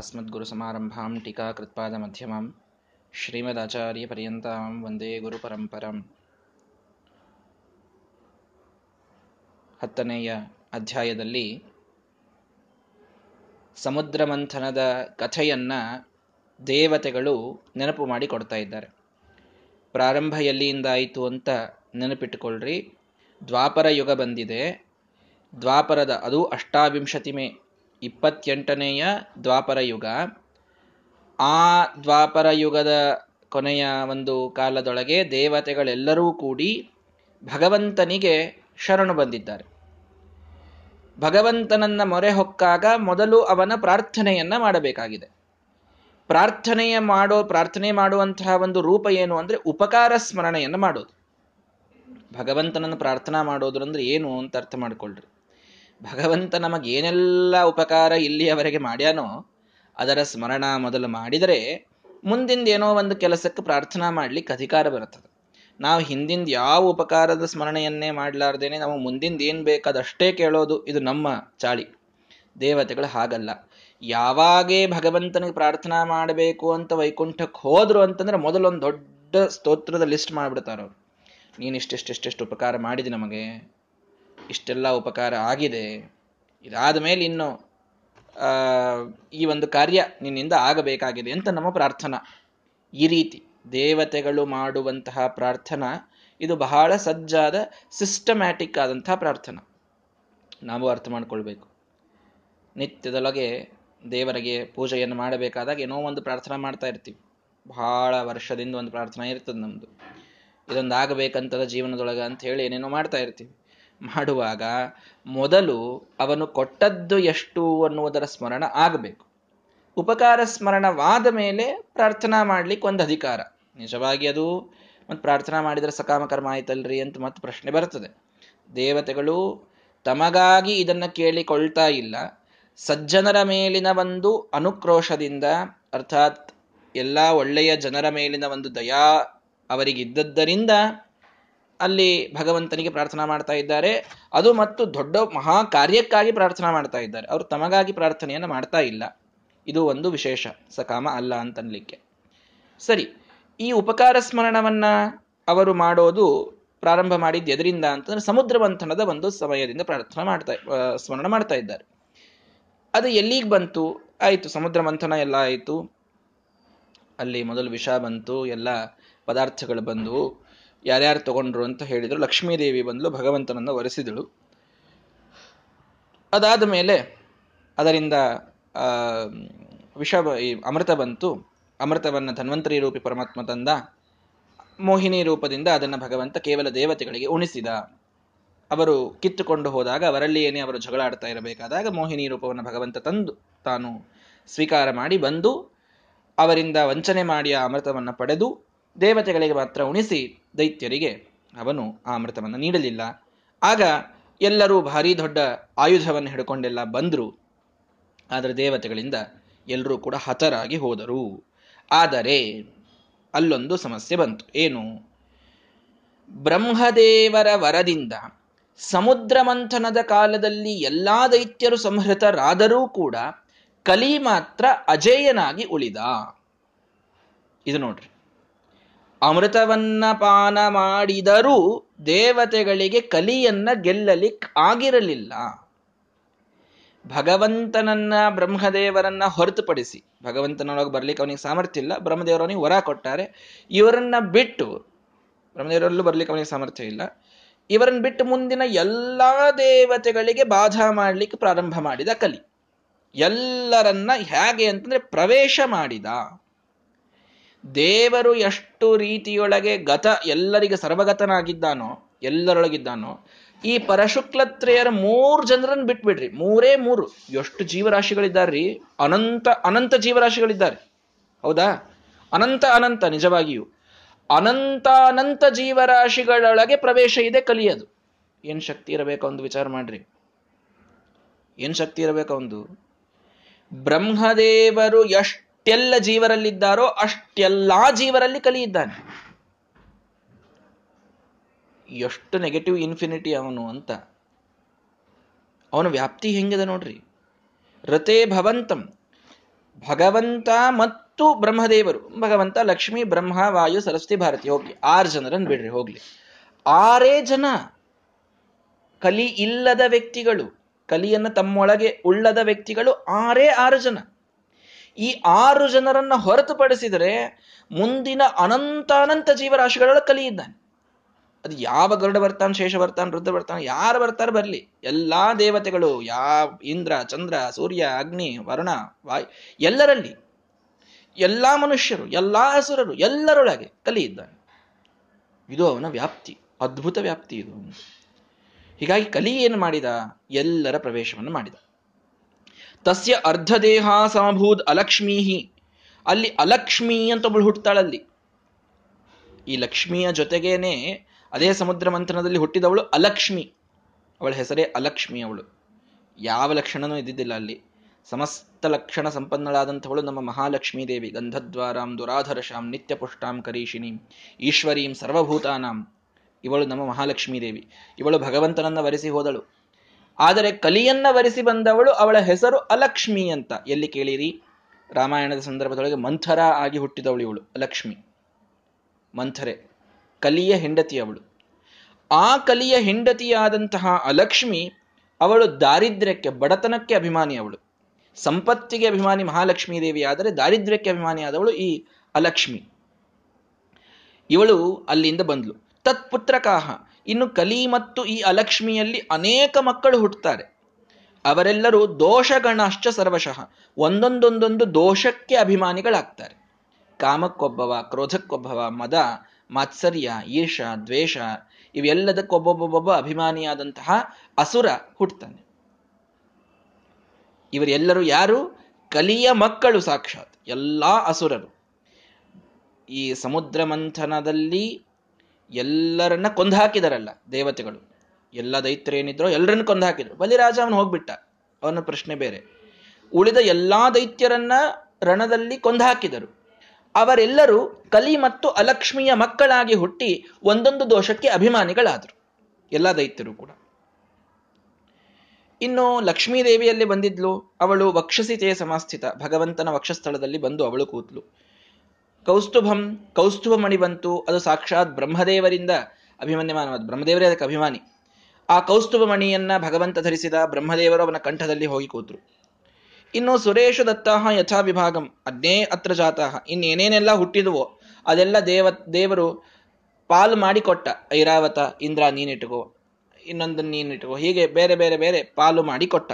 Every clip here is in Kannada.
अस्मद्गुरुसमारम्भां टीकाकृत्पादमध्यमां ಶ್ರೀಮದಾಚಾರ್ಯಪರ್ಯಂತಾಂ ವಂದೇ ಗುರುಪರಂಪರಂ ಹತ್ತನೆಯ ಅಧ್ಯಾಯದಲ್ಲಿ ಸಮುದ್ರ ಮಂಥನದ ಕಥೆಯನ್ನ ದೇವತೆಗಳು ನೆನಪು ಮಾಡಿ ಕೊಡ್ತಾ ಇದ್ದಾರೆ ಪ್ರಾರಂಭ ಎಲ್ಲಿಯಿಂದ ಆಯಿತು ಅಂತ ನೆನಪಿಟ್ಟುಕೊಳ್ಳ್ರಿ ದ್ವಾಪರ ಯುಗ ಬಂದಿದೆ ದ್ವಾಪರದ ಅದು ಅಷ್ಟಾವಿಂಶತಿ ಮೇ ಇಪ್ಪತ್ತೆಂಟನೆಯ ದ್ವಾಪರ ಯುಗ. ಆ ದ್ವಾಪರ ಯುಗದ ಕೊನೆಯ ಒಂದು ಕಾಲದೊಳಗೆ ದೇವತೆಗಳೆಲ್ಲರೂ ಕೂಡಿ ಭಗವಂತನಿಗೆ ಶರಣು ಬಂದಿದ್ದಾರೆ. ಭಗವಂತನನ್ನ ಮೊರೆ ಹೊಕ್ಕಾಗ ಮೊದಲು ಅವನ ಪ್ರಾರ್ಥನೆಯನ್ನ ಮಾಡಬೇಕಾಗಿದೆ. ಪ್ರಾರ್ಥನೆಯ ಮಾಡೋ, ಪ್ರಾರ್ಥನೆ ಮಾಡುವಂತಹ ಒಂದು ರೂಪ ಏನು ಅಂದ್ರೆ ಉಪಕಾರ ಸ್ಮರಣೆಯನ್ನು ಮಾಡೋದು. ಭಗವಂತನನ್ನು ಪ್ರಾರ್ಥನಾ ಮಾಡೋದು ಅಂದ್ರೆ ಏನು ಅಂತ ಅರ್ಥ ಮಾಡ್ಕೊಳ್ರಿ. ಭಗವಂತ ನಮಗೇನೆಲ್ಲ ಉಪಕಾರ ಇಲ್ಲಿಯವರೆಗೆ ಮಾಡ್ಯಾನೋ ಅದರ ಸ್ಮರಣ ಮೊದಲು ಮಾಡಿದರೆ ಮುಂದಿಂದ ಏನೋ ಒಂದು ಕೆಲಸಕ್ಕೆ ಪ್ರಾರ್ಥನಾ ಮಾಡ್ಲಿಕ್ಕೆ ಅಧಿಕಾರ ಬರುತ್ತದೆ. ನಾವು ಹಿಂದಿಂದ ಯಾವ ಉಪಕಾರದ ಸ್ಮರಣೆಯನ್ನೇ ಮಾಡಲಾರ್ದೇನೆ ನಾವು ಮುಂದಿಂದ ಏನು ಬೇಕಾದಷ್ಟೇ ಕೇಳೋದು ಇದು ನಮ್ಮ ಚಾಳಿ. ದೇವತೆಗಳು ಹಾಗಲ್ಲ. ಯಾವಾಗೇ ಭಗವಂತನಿಗೆ ಪ್ರಾರ್ಥನಾ ಮಾಡಬೇಕು ಅಂತ ವೈಕುಂಠಕ್ಕೆ ಹೋದ್ರು ಅಂತಂದ್ರೆ ಮೊದಲೊಂದು ದೊಡ್ಡ ಸ್ತೋತ್ರದ ಲಿಸ್ಟ್ ಮಾಡ್ಬಿಡ್ತಾರ ಅವ್ರು ನೀನ್ ಇಷ್ಟೆಷ್ಟೆಷ್ಟೆಷ್ಟು ಉಪಕಾರ ಮಾಡಿದೆ ನಮಗೆ. ಇಷ್ಟೆಲ್ಲ ಉಪಕಾರ ಆಗಿದೆ. ಇದಾದ ಮೇಲೆ ಇನ್ನು ಈ ಒಂದು ಕಾರ್ಯ ನಿನ್ನಿಂದ ಆಗಬೇಕಾಗಿದೆ ಅಂತ ನಮ್ಮ ಪ್ರಾರ್ಥನಾ. ಈ ರೀತಿ ದೇವತೆಗಳು ಮಾಡುವಂತಹ ಪ್ರಾರ್ಥನಾ, ಇದು ಬಹಳ ಸಜ್ಜಾದ ಸಿಸ್ಟಮ್ಯಾಟಿಕ್ ಆದಂತಹ ಪ್ರಾರ್ಥನಾ. ನಾವು ಅರ್ಥ ಮಾಡ್ಕೊಳ್ಬೇಕು. ನಿತ್ಯದೊಳಗೆ ದೇವರಿಗೆ ಪೂಜೆಯನ್ನು ಮಾಡಬೇಕಾದಾಗ ಏನೋ ಒಂದು ಪ್ರಾರ್ಥನೆ ಮಾಡ್ತಾ ಇರ್ತೀವಿ. ಬಹಳ ವರ್ಷದಿಂದ ಒಂದು ಪ್ರಾರ್ಥನೆ ಇರ್ತದೆ ನಮ್ಮದು ಇದೊಂದು ಆಗಬೇಕಂತದ ಜೀವನದೊಳಗೆ ಅಂತ ಹೇಳಿ ಏನೇನೋ ಮಾಡ್ತಾ ಇರ್ತೀವಿ. ಮಾಡುವಾಗ ಮೊದಲು ಅವನು ಕೊಟ್ಟದ್ದು ಎಷ್ಟು ಅನ್ನುವುದರ ಸ್ಮರಣ ಆಗಬೇಕು. ಉಪಕಾರ ಸ್ಮರಣವಾದ ಮೇಲೆ ಪ್ರಾರ್ಥನಾ ಮಾಡ್ಲಿಕ್ಕೆ ಒಂದು ಅಧಿಕಾರ. ನಿಜವಾಗಿ ಅದು ಮತ್ತು ಪ್ರಾರ್ಥನಾ ಮಾಡಿದರೆ ಸಕಾಮ ಕರ್ಮ ಆಯ್ತಲ್ರಿ ಅಂತ ಮತ್ತೆ ಪ್ರಶ್ನೆ ಬರ್ತದೆ. ದೇವತೆಗಳು ತಮಗಾಗಿ ಇದನ್ನು ಕೇಳಿಕೊಳ್ತಾ ಇಲ್ಲ. ಸಜ್ಜನರ ಮೇಲಿನ ಒಂದು ಅನುಕ್ರೋಶದಿಂದ, ಅರ್ಥಾತ್ ಎಲ್ಲ ಒಳ್ಳೆಯ ಜನರ ಮೇಲಿನ ಒಂದು ದಯಾ ಅವರಿಗಿದ್ದದ್ದರಿಂದ ಅಲ್ಲಿ ಭಗವಂತನಿಗೆ ಪ್ರಾರ್ಥನಾ ಮಾಡ್ತಾ ಇದ್ದಾರೆ. ಅದು ಮತ್ತು ದೊಡ್ಡ ಮಹಾ ಕಾರ್ಯಕ್ಕಾಗಿ ಪ್ರಾರ್ಥನಾ ಮಾಡ್ತಾ ಇದ್ದಾರೆ. ಅವರು ತಮಗಾಗಿ ಪ್ರಾರ್ಥನೆಯನ್ನು ಮಾಡ್ತಾ ಇಲ್ಲ. ಇದು ಒಂದು ವಿಶೇಷ. ಸಕಾಮ ಅಲ್ಲ ಅಂತನ್ಲಿಕ್ಕೆ. ಸರಿ, ಈ ಉಪಕಾರ ಸ್ಮರಣವನ್ನ ಅವರು ಮಾಡೋದು ಪ್ರಾರಂಭ ಮಾಡಿದ್ದು ಎದರಿಂದ ಅಂತಂದ್ರೆ ಸಮುದ್ರ ಮಂಥನದ ಒಂದು ಸಮಯದಿಂದ ಪ್ರಾರ್ಥನಾ ಮಾಡ್ತಾ ಸ್ಮರಣ ಮಾಡ್ತಾ ಇದ್ದಾರೆ. ಅದು ಎಲ್ಲಿಗೆ ಬಂತು? ಆಯಿತು, ಸಮುದ್ರ ಮಂಥನ ಎಲ್ಲ ಆಯಿತು. ಅಲ್ಲಿ ಮೊದಲು ವಿಷ ಬಂತು, ಎಲ್ಲ ಪದಾರ್ಥಗಳು ಬಂದವು. ಯಾರ್ಯಾರು ತಗೊಂಡ್ರು ಅಂತ ಹೇಳಿದರು. ಲಕ್ಷ್ಮೀದೇವಿ ಬಂದಲು, ಭಗವಂತನನ್ನು ಒರೆಸಿದಳು ಅದಾದ ಮೇಲೆ ಅದರಿಂದ ವಿಷ ಈ ಅಮೃತ ಬಂತು. ಅಮೃತವನ್ನ ಧನ್ವಂತರಿ ರೂಪಿ ಪರಮಾತ್ಮ ತಂದ. ಮೋಹಿನಿ ರೂಪದಿಂದ ಅದನ್ನು ಭಗವಂತ ಕೇವಲ ದೇವತೆಗಳಿಗೆ ಉಣಿಸಿದ. ಅವರು ಕಿತ್ತುಕೊಂಡು ಹೋದಾಗ ಅವರಲ್ಲಿ ಏನೇ ಅವರು ಜಗಳಾಡ್ತಾ ಇರಬೇಕಾದಾಗ ಮೋಹಿನಿ ರೂಪವನ್ನು ಭಗವಂತ ತಂದು, ತಾನು ಸ್ವೀಕಾರ ಮಾಡಿ ಬಂದು, ಅವರಿಂದ ವಂಚನೆ ಮಾಡಿ ಆ ಅಮೃತವನ್ನು ಪಡೆದು ದೇವತೆಗಳಿಗೆ ಮಾತ್ರ ಉಣಿಸಿ ದೈತ್ಯರಿಗೆ ಅವನು ಆ ಅಮೃತವನ್ನು ನೀಡಲಿಲ್ಲ. ಆಗ ಎಲ್ಲರೂ ಭಾರಿ ದೊಡ್ಡ ಆಯುಧವನ್ನು ಹಿಡ್ಕೊಂಡೆಲ್ಲ ಬಂದರು. ಆದರೆ ದೇವತೆಗಳಿಂದ ಎಲ್ಲರೂ ಕೂಡ ಹತರಾಗಿ ಹೋದರು. ಆದರೆ ಅಲ್ಲೊಂದು ಸಮಸ್ಯೆ ಬಂತು. ಏನು? ಬ್ರಹ್ಮದೇವರ ವರದಿಂದ ಸಮುದ್ರ ಮಂಥನದ ಕಾಲದಲ್ಲಿ ಎಲ್ಲಾ ದೈತ್ಯರು ಸಂಹೃತರಾದರೂ ಕೂಡ ಕಲಿ ಮಾತ್ರ ಅಜೇಯನಾಗಿ ಉಳಿದ. ಇದು ನೋಡ್ರಿ. ಅಮೃತವನ್ನ ಪಾನ ಮಾಡಿದರೂ ದೇವತೆಗಳಿಗೆ ಕಲಿಯನ್ನ ಗೆಲ್ಲಲಿಕ್ ಆಗಿರಲಿಲ್ಲ. ಭಗವಂತನನ್ನ ಬ್ರಹ್ಮದೇವರನ್ನ ಹೊರತುಪಡಿಸಿ, ಭಗವಂತನೊಳಗೆ ಬರ್ಲಿಕ್ಕೆ ಅವನಿಗೆ ಸಾಮರ್ಥ್ಯ ಇಲ್ಲ ಬ್ರಹ್ಮದೇವರವನಿಗೆ ವರ ಕೊಟ್ಟಾರೆ, ಇವರನ್ನ ಬಿಟ್ಟು, ಬ್ರಹ್ಮದೇವರಲ್ಲೂ ಬರ್ಲಿಕ್ಕೆ ಅವನಿಗೆ ಸಾಮರ್ಥ್ಯ ಇಲ್ಲ, ಇವರನ್ನ ಬಿಟ್ಟು ಮುಂದಿನ ಎಲ್ಲಾ ದೇವತೆಗಳಿಗೆ ಬಾಧಾ ಮಾಡ್ಲಿಕ್ಕೆ ಪ್ರಾರಂಭ ಮಾಡಿದ ಕಲಿ. ಎಲ್ಲರನ್ನ ಹೇಗೆ ಅಂತಂದ್ರೆ ಪ್ರವೇಶ ಮಾಡಿದ. ದೇವರು ಎಷ್ಟು ರೀತಿಯೊಳಗೆ ಗತ ಎಲ್ಲರಿಗೆ ಸರ್ವಗತನಾಗಿದ್ದಾನೋ, ಎಲ್ಲರೊಳಗಿದ್ದಾನೋ, ಈ ಪರಶುಕ್ಲತ್ರೆಯರ ಮೂರು ಜನರನ್ನು ಬಿಟ್ಬಿಡ್ರಿ. ಮೂರೇ ಮೂರು. ಎಷ್ಟು ಜೀವರಾಶಿಗಳಿದ್ದಾರ್ರಿ? ಅನಂತ ಅನಂತ ಜೀವರಾಶಿಗಳಿದ್ದಾರೆ. ಹೌದಾ? ಅನಂತ ಅನಂತ, ನಿಜವಾಗಿಯೂ. ಅನಂತ ಅನಂತ ಜೀವರಾಶಿಗಳೊಳಗೆ ಪ್ರವೇಶ ಇದೆ ಕಲಿಯೋದು. ಏನ್ ಶಕ್ತಿ ಇರಬೇಕು ಒಂದು ವಿಚಾರ ಮಾಡ್ರಿ. ಏನ್ ಶಕ್ತಿ ಇರಬೇಕು ಒಂದು? ಬ್ರಹ್ಮದೇವರು ಎಷ್ಟೆಲ್ಲ ಜೀವರಲ್ಲಿದ್ದಾರೋ ಅಷ್ಟೆಲ್ಲಾ ಜೀವರಲ್ಲಿ ಕಲಿಯಿದ್ದಾನೆ. ಎಷ್ಟು ನೆಗೆಟಿವ್ ಇನ್ಫಿನಿಟಿ ಅವನು ಅಂತ. ಅವನ ವ್ಯಾಪ್ತಿ ಹೆಂಗಿದೆ ನೋಡ್ರಿ. ರತೆ ಭವಂತಂ. ಭಗವಂತ ಮತ್ತು ಬ್ರಹ್ಮದೇವರು. ಭಗವಂತ, ಲಕ್ಷ್ಮಿ, ಬ್ರಹ್ಮ, ವಾಯು, ಸರಸ್ವತಿ, ಭಾರತಿ. ಹೋಗ್ಲಿ. ಆರು ಜನರನ್ನು ಬಿಡ್ರಿ, ಹೋಗ್ಲಿ. ಆರೇ ಜನ ಕಲಿ ಇಲ್ಲದ ವ್ಯಕ್ತಿಗಳು, ಕಲಿಯನ್ನು ತಮ್ಮೊಳಗೆ ಉಳ್ಳದ ವ್ಯಕ್ತಿಗಳು ಆರೇ ಆರು ಜನ. ಈ ಆರು ಜನರನ್ನ ಹೊರತುಪಡಿಸಿದರೆ ಮುಂದಿನ ಅನಂತಾನಂತ ಜೀವರಾಶಿಗಳ ಕಲಿ ಇದ್ದಾನೆ ಅದು ಯಾವ ಗರುಡ ಬರ್ತಾನೆ, ಶೇಷ ಬರ್ತಾನೆ ರುದ್ರ ಬರ್ತಾನೆ, ಯಾರು ಬರ್ತಾರೆ ಬರಲಿ. ಎಲ್ಲಾ ದೇವತೆಗಳು, ಯಾವ ಇಂದ್ರ, ಚಂದ್ರ, ಸೂರ್ಯ, ಅಗ್ನಿ, ವರುಣ, ವಾಯು, ಎಲ್ಲರಲ್ಲಿ ಎಲ್ಲಾ ಮನುಷ್ಯರು, ಎಲ್ಲಾ ಹಸುರರು ಎಲ್ಲರೊಳಗೆ ಕಲಿ ಇದ್ದಾನೆ ಇದು ಅವನ ವ್ಯಾಪ್ತಿ, ಅದ್ಭುತ ವ್ಯಾಪ್ತಿ ಇದು. ಹೀಗಾಗಿ ಕಲಿ ಏನು ಮಾಡಿದ? ಎಲ್ಲರ ಪ್ರವೇಶವನ್ನು ಮಾಡಿದ. ತಸ್ಯ ಅರ್ಧ ದೇಹ ಸಮಭೂದ್ ಅಲಕ್ಷ್ಮೀಹಿ. ಅಲ್ಲಿ ಅಲಕ್ಷ್ಮಿ ಅಂತ ಒಬ್ಬಳು ಹುಟ್ಟುತ್ತಾಳಲ್ಲಿ ಈ ಲಕ್ಷ್ಮಿಯ ಜೊತೆಗೇನೆ ಅದೇ ಸಮುದ್ರ ಮಂಥನದಲ್ಲಿ ಹುಟ್ಟಿದವಳು ಅಲಕ್ಷ್ಮಿ. ಅವಳ ಹೆಸರೇ ಅಲಕ್ಷ್ಮಿ ಅವಳು. ಯಾವ ಲಕ್ಷಣನೂ ಇದ್ದಿದ್ದಿಲ್ಲ ಅಲ್ಲಿ. ಸಮಸ್ತ ಲಕ್ಷಣ ಸಂಪನ್ನಳಾದಂಥವಳು ನಮ್ಮ ಮಹಾಲಕ್ಷ್ಮೀ ದೇವಿ. ಗಂಧದ್ವಾರಾಂ, ದುರಾಧರಶಾಂ ನಿತ್ಯ ಪುಷ್ಟಾಂ ಕರೀಶಿನೀಂ ಈಶ್ವರೀಂ, ಸರ್ವಭೂತಾನಾಂ. ಇವಳು ನಮ್ಮ ಮಹಾಲಕ್ಷ್ಮೀ ದೇವಿ. ಇವಳು ಭಗವಂತನನ್ನ ವರಿಸಿ ಹೋದಳು. ಆದರೆ ಕಲಿಯನ್ನ ವರಿಸಿ ಬಂದವಳು ಅವಳ ಹೆಸರು ಅಲಕ್ಷ್ಮಿ ಅಂತ. ಎಲ್ಲಿ ಕೇಳಿರಿ? ರಾಮಾಯಣದ ಸಂದರ್ಭದೊಳಗೆ ಮಂಥರ ಆಗಿ ಹುಟ್ಟಿದವಳು ಇವಳು, ಅಲಕ್ಷ್ಮಿ. ಮಂಥರೆ, ಕಲಿಯ ಹೆಂಡತಿ ಅವಳು. ಆ ಕಲಿಯ ಹೆಂಡತಿಯಾದಂತಹ ಅಲಕ್ಷ್ಮಿ ಅವಳು ದಾರಿದ್ರ್ಯಕ್ಕೆ, ಬಡತನಕ್ಕೆ ಅಭಿಮಾನಿ ಅವಳು. ಸಂಪತ್ತಿಗೆ ಅಭಿಮಾನಿ ಮಹಾಲಕ್ಷ್ಮೀ ದೇವಿ ಆದರೆ ದಾರಿದ್ರ್ಯಕ್ಕೆ ಅಭಿಮಾನಿಯಾದವಳು ಈ ಅಲಕ್ಷ್ಮಿ. ಇವಳು ಅಲ್ಲಿಂದ ಬಂದ್ಲು. ತತ್ಪುತ್ರಕಾಹ. ಇನ್ನು ಕಲಿ ಮತ್ತು ಈ ಅಲಕ್ಷ್ಮಿಯಲ್ಲಿ ಅನೇಕ ಮಕ್ಕಳು ಹುಟ್ಟುತ್ತಾರೆ. ಅವರೆಲ್ಲರೂ ದೋಷಗಣಶ್ಚ ಸರ್ವಶಃ. ಒಂದೊಂದೊಂದೊಂದು ದೋಷಕ್ಕೆ ಅಭಿಮಾನಿಗಳಾಗ್ತಾರೆ. ಕಾಮಕ್ಕೊಬ್ಬವ, ಕ್ರೋಧಕ್ಕೊಬ್ಬವ, ಮದ, ಮಾತ್ಸರ್ಯ, ಈರ್ಷ, ದ್ವೇಷ ಇವೆಲ್ಲದಕ್ಕೊಬ್ಬೊಬ್ಬೊಬ್ಬ ಅಭಿಮಾನಿಯಾದಂತಹ ಅಸುರ ಹುಟ್ಟುತ್ತಾನೆ. ಇವರೆಲ್ಲರೂ ಯಾರು? ಕಲಿಯ ಮಕ್ಕಳು ಸಾಕ್ಷಾತ್. ಎಲ್ಲಾ ಅಸುರರು. ಈ ಸಮುದ್ರ ಮಂಥನದಲ್ಲಿ ಎಲ್ಲರನ್ನ ಕೊಂದು ಹಾಕಿದಾರಲ್ಲ ದೇವತೆಗಳು. ಎಲ್ಲ ದೈತ್ಯರೇನಿದ್ರು ಎಲ್ಲರನ್ನ ಕೊಂದು ಹಾಕಿದ್ರು ಬಲಿರಾಜ ಅವನು ಹೋಗ್ಬಿಟ್ಟ. ಅವನ ಪ್ರಶ್ನೆ ಬೇರೆ. ಉಳಿದ ಎಲ್ಲಾ ದೈತ್ಯರನ್ನ ರಣದಲ್ಲಿ ಕೊಂದು ಹಾಕಿದರು ಅವರೆಲ್ಲರೂ ಕಲಿ ಮತ್ತು ಅಲಕ್ಷ್ಮಿಯ ಮಕ್ಕಳಾಗಿ ಹುಟ್ಟಿ ಒಂದೊಂದು ದೋಷಕ್ಕೆ ಅಭಿಮಾನಿಗಳಾದರು. ಎಲ್ಲ ದೈತ್ಯರು ಕೂಡ. ಇನ್ನು ಲಕ್ಷ್ಮೀ ದೇವಿಯಲ್ಲಿ ಬಂದಿದ್ಲು. ಅವಳು ವಕ್ಷಸಿತೆಯ ಸಮಾಸ್ಥಿತ. ಭಗವಂತನ ವಕ್ಷಸ್ಥಳದಲ್ಲಿ ಬಂದು ಅವಳು ಕೂತ್ಲು ಕೌಸ್ತುಭಂ ಕೌಸ್ತುಭ ಮಣಿ ಬಂತು. ಅದು ಸಾಕ್ಷಾತ್ ಬ್ರಹ್ಮದೇವರಿಂದ ಅಭಿಮನ್ಯಮಾನವಾದ, ಬ್ರಹ್ಮದೇವರೇ ಅದಕ್ಕೆ ಅಭಿಮಾನಿ. ಆ ಕೌಸ್ತುಭ ಮಣಿಯನ್ನ ಭಗವಂತ ಧರಿಸಿದ ಬ್ರಹ್ಮದೇವರು ಅವನ ಕಂಠದಲ್ಲಿ ಹೋಗಿ ಕೂತರು. ಇನ್ನು ಸುರೇಶ ದತ್ತಾಹ ಯಥಾ ವಿಭಾಗಂ ಅದ್ನೇ ಅತ್ರ ಜಾತಃ ಇನ್ನೇನೇನೆಲ್ಲ ಹುಟ್ಟಿದುವೋ, ಅದೆಲ್ಲ ದೇವ, ದೇವರು ಪಾಲು ಮಾಡಿಕೊಟ್ಟ. ಐರಾವತ, ಇಂದ್ರ ನೀನಿಟ್ಟುಕೋ ಇನ್ನೊಂದು ನೀನಿಟ್ಟುಕೋ ಹೀಗೆ ಬೇರೆ ಬೇರೆ ಬೇರೆ ಪಾಲು ಮಾಡಿ ಕೊಟ್ಟ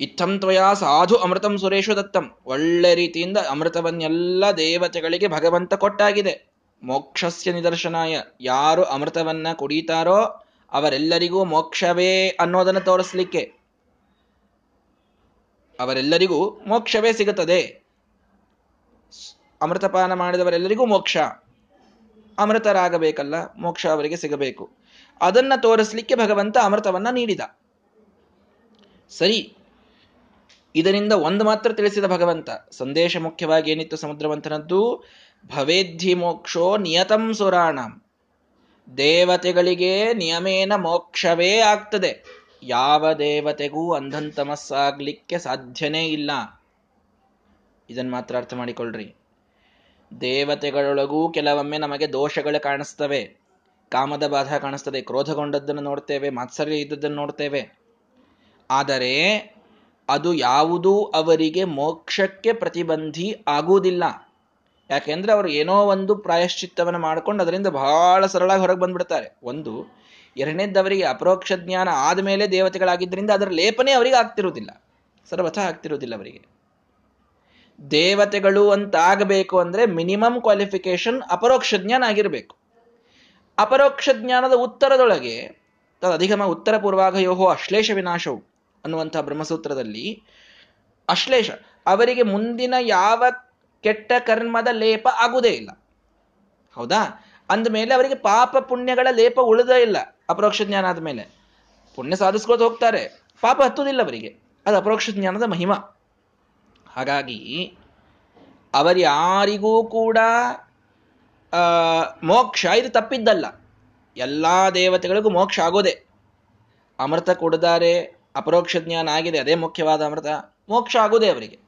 ಇತ್ತಂ ತ್ವಯಾ ಸಾಧು ಅಮೃತಂ ಸುರೇಶು ದತ್ತಂ. ಒಳ್ಳೆ ರೀತಿಯಿಂದ ಅಮೃತವನ್ನೆಲ್ಲ ದೇವತೆಗಳಿಗೆ ಭಗವಂತ ಕೊಟ್ಟಾಗಿದೆ. ಮೋಕ್ಷಸ್ಯ ನಿದರ್ಶನಾಯ. ಯಾರು ಅಮೃತವನ್ನ ಕುಡಿತಾರೋ ಅವರೆಲ್ಲರಿಗೂ ಮೋಕ್ಷವೇ ಅನ್ನೋದನ್ನು ತೋರಿಸ್ಲಿಕ್ಕೆ. ಅವರೆಲ್ಲರಿಗೂ ಮೋಕ್ಷವೇ ಸಿಗುತ್ತದೆ. ಅಮೃತಪಾನ ಮಾಡಿದವರೆಲ್ಲರಿಗೂ ಮೋಕ್ಷ. ಅಮೃತರಾಗಬೇಕಲ್ಲ, ಮೋಕ್ಷ ಅವರಿಗೆ ಸಿಗಬೇಕು. ಅದನ್ನ ತೋರಿಸ್ಲಿಕ್ಕೆ ಭಗವಂತ ಅಮೃತವನ್ನ ನೀಡಿದ. ಸರಿ ಇದರಿಂದ ಒಂದು ಮಾತ್ರ ತಿಳಿಸಿದ ಭಗವಂತ. ಸಂದೇಶ ಮುಖ್ಯವಾಗಿ ಏನಿತ್ತು ಸಮುದ್ರವಂತನದ್ದು ಭವೇದ್ಧಿ ಮೋಕ್ಷೋ ನಿಯತಂ ಸುರಾಣಂ. ದೇವತೆಗಳಿಗೆ ನಿಯಮೇನ ಮೋಕ್ಷವೇ ಆಗ್ತದೆ. ಯಾವ ದೇವತೆಗೂ ಅಂಧಂತಮಸ್ಸಾಗ್ಲಿಕ್ಕೆ ಸಾಧ್ಯನೇ ಇಲ್ಲ. ಇದನ್ನು ಮಾತ್ರ ಅರ್ಥ ಮಾಡಿಕೊಳ್ಳ್ರಿ ದೇವತೆಗಳೊಳಗೂ ಕೆಲವೊಮ್ಮೆ ನಮಗೆ ದೋಷಗಳು ಕಾಣಿಸ್ತವೆ. ಕಾಮದ ಬಾಧ ಕಾಣಿಸ್ತದೆ. ಕ್ರೋಧಗೊಂಡದ್ದನ್ನು ನೋಡ್ತೇವೆ. ಮಾತ್ಸರ್ಯ ಇದ್ದದ್ದನ್ನು ನೋಡ್ತೇವೆ. ಆದರೆ ಅದು ಯಾವುದೂ ಅವರಿಗೆ ಮೋಕ್ಷಕ್ಕೆ ಪ್ರತಿಬಂಧಿ ಆಗುವುದಿಲ್ಲ. ಯಾಕೆಂದ್ರೆ ಅವರು ಏನೋ ಒಂದು ಪ್ರಾಯಶ್ಚಿತ್ತವನ್ನು ಮಾಡ್ಕೊಂಡು ಅದರಿಂದ ಬಹಳ ಸರಳಾಗಿ ಹೊರಗೆ ಬಂದ್ಬಿಡ್ತಾರೆ. ಒಂದು, ಎರಡನೇದವರಿಗೆ ಅಪರೋಕ್ಷ ಜ್ಞಾನ ಆದಮೇಲೆ ದೇವತೆಗಳಾಗಿದ್ದರಿಂದ ಅದರ ಲೇಪನೆ ಅವರಿಗೆ ಆಗ್ತಿರುವುದಿಲ್ಲ. ಸರ್ವಥ ಆಗ್ತಿರುವುದಿಲ್ಲ ಅವರಿಗೆ. ದೇವತೆಗಳು ಅಂತ ಆಗಬೇಕು ಅಂದ್ರೆ ಮಿನಿಮಮ್ ಕ್ವಾಲಿಫಿಕೇಶನ್ ಅಪರೋಕ್ಷ ಜ್ಞಾನ ಆಗಿರಬೇಕು. ಅಪರೋಕ್ಷ ಜ್ಞಾನದ ಉತ್ತರದೊಳಗೆ ಅಧಿಗಮ ಉತ್ತರ ಪೂರ್ವಾಘಯೋಹೋ ಅಶ್ಲೇಷ ವಿನಾಶವು. ಅನ್ನುವಂತಹ ಬ್ರಹ್ಮಸೂತ್ರದಲ್ಲಿ ಅಶ್ಲೇಷ, ಅವರಿಗೆ ಮುಂದಿನ ಯಾವ ಕೆಟ್ಟ ಕರ್ಮದ ಲೇಪ ಆಗುವುದೇ ಇಲ್ಲ. ಹೌದಾ? ಅಂದಮೇಲೆ ಅವರಿಗೆ ಪಾಪ ಪುಣ್ಯಗಳ ಲೇಪ ಉಳಿದೇ ಇಲ್ಲ, ಅಪರೋಕ್ಷ ಜ್ಞಾನ ಆದಮೇಲೆ. ಪುಣ್ಯ ಸಾಧಿಸ್ಕೊತ ಹೋಗ್ತಾರೆ, ಪಾಪ ಹತ್ತುವುದಿಲ್ಲ ಅವರಿಗೆ, ಅದು ಅಪರೋಕ್ಷ ಜ್ಞಾನದ ಮಹಿಮ. ಹಾಗಾಗಿ ಅವರ್ಯಾರಿಗೂ ಕೂಡ ಮೋಕ್ಷ ಇದು ತಪ್ಪಿದ್ದಲ್ಲ. ಎಲ್ಲ ದೇವತೆಗಳಿಗೂ ಮೋಕ್ಷ ಆಗೋದೆ. ಅಮೃತ ಕೊಡದಾರೆ ಅಪರೋಕ್ಷ ಜ್ಞಾನ ಆಗಿದೆ, ಅದೇ ಮುಖ್ಯವಾದ ಅಮೃತ. ಮೋಕ್ಷ ಆಗುವುದೇ ಅವರಿಗೆ.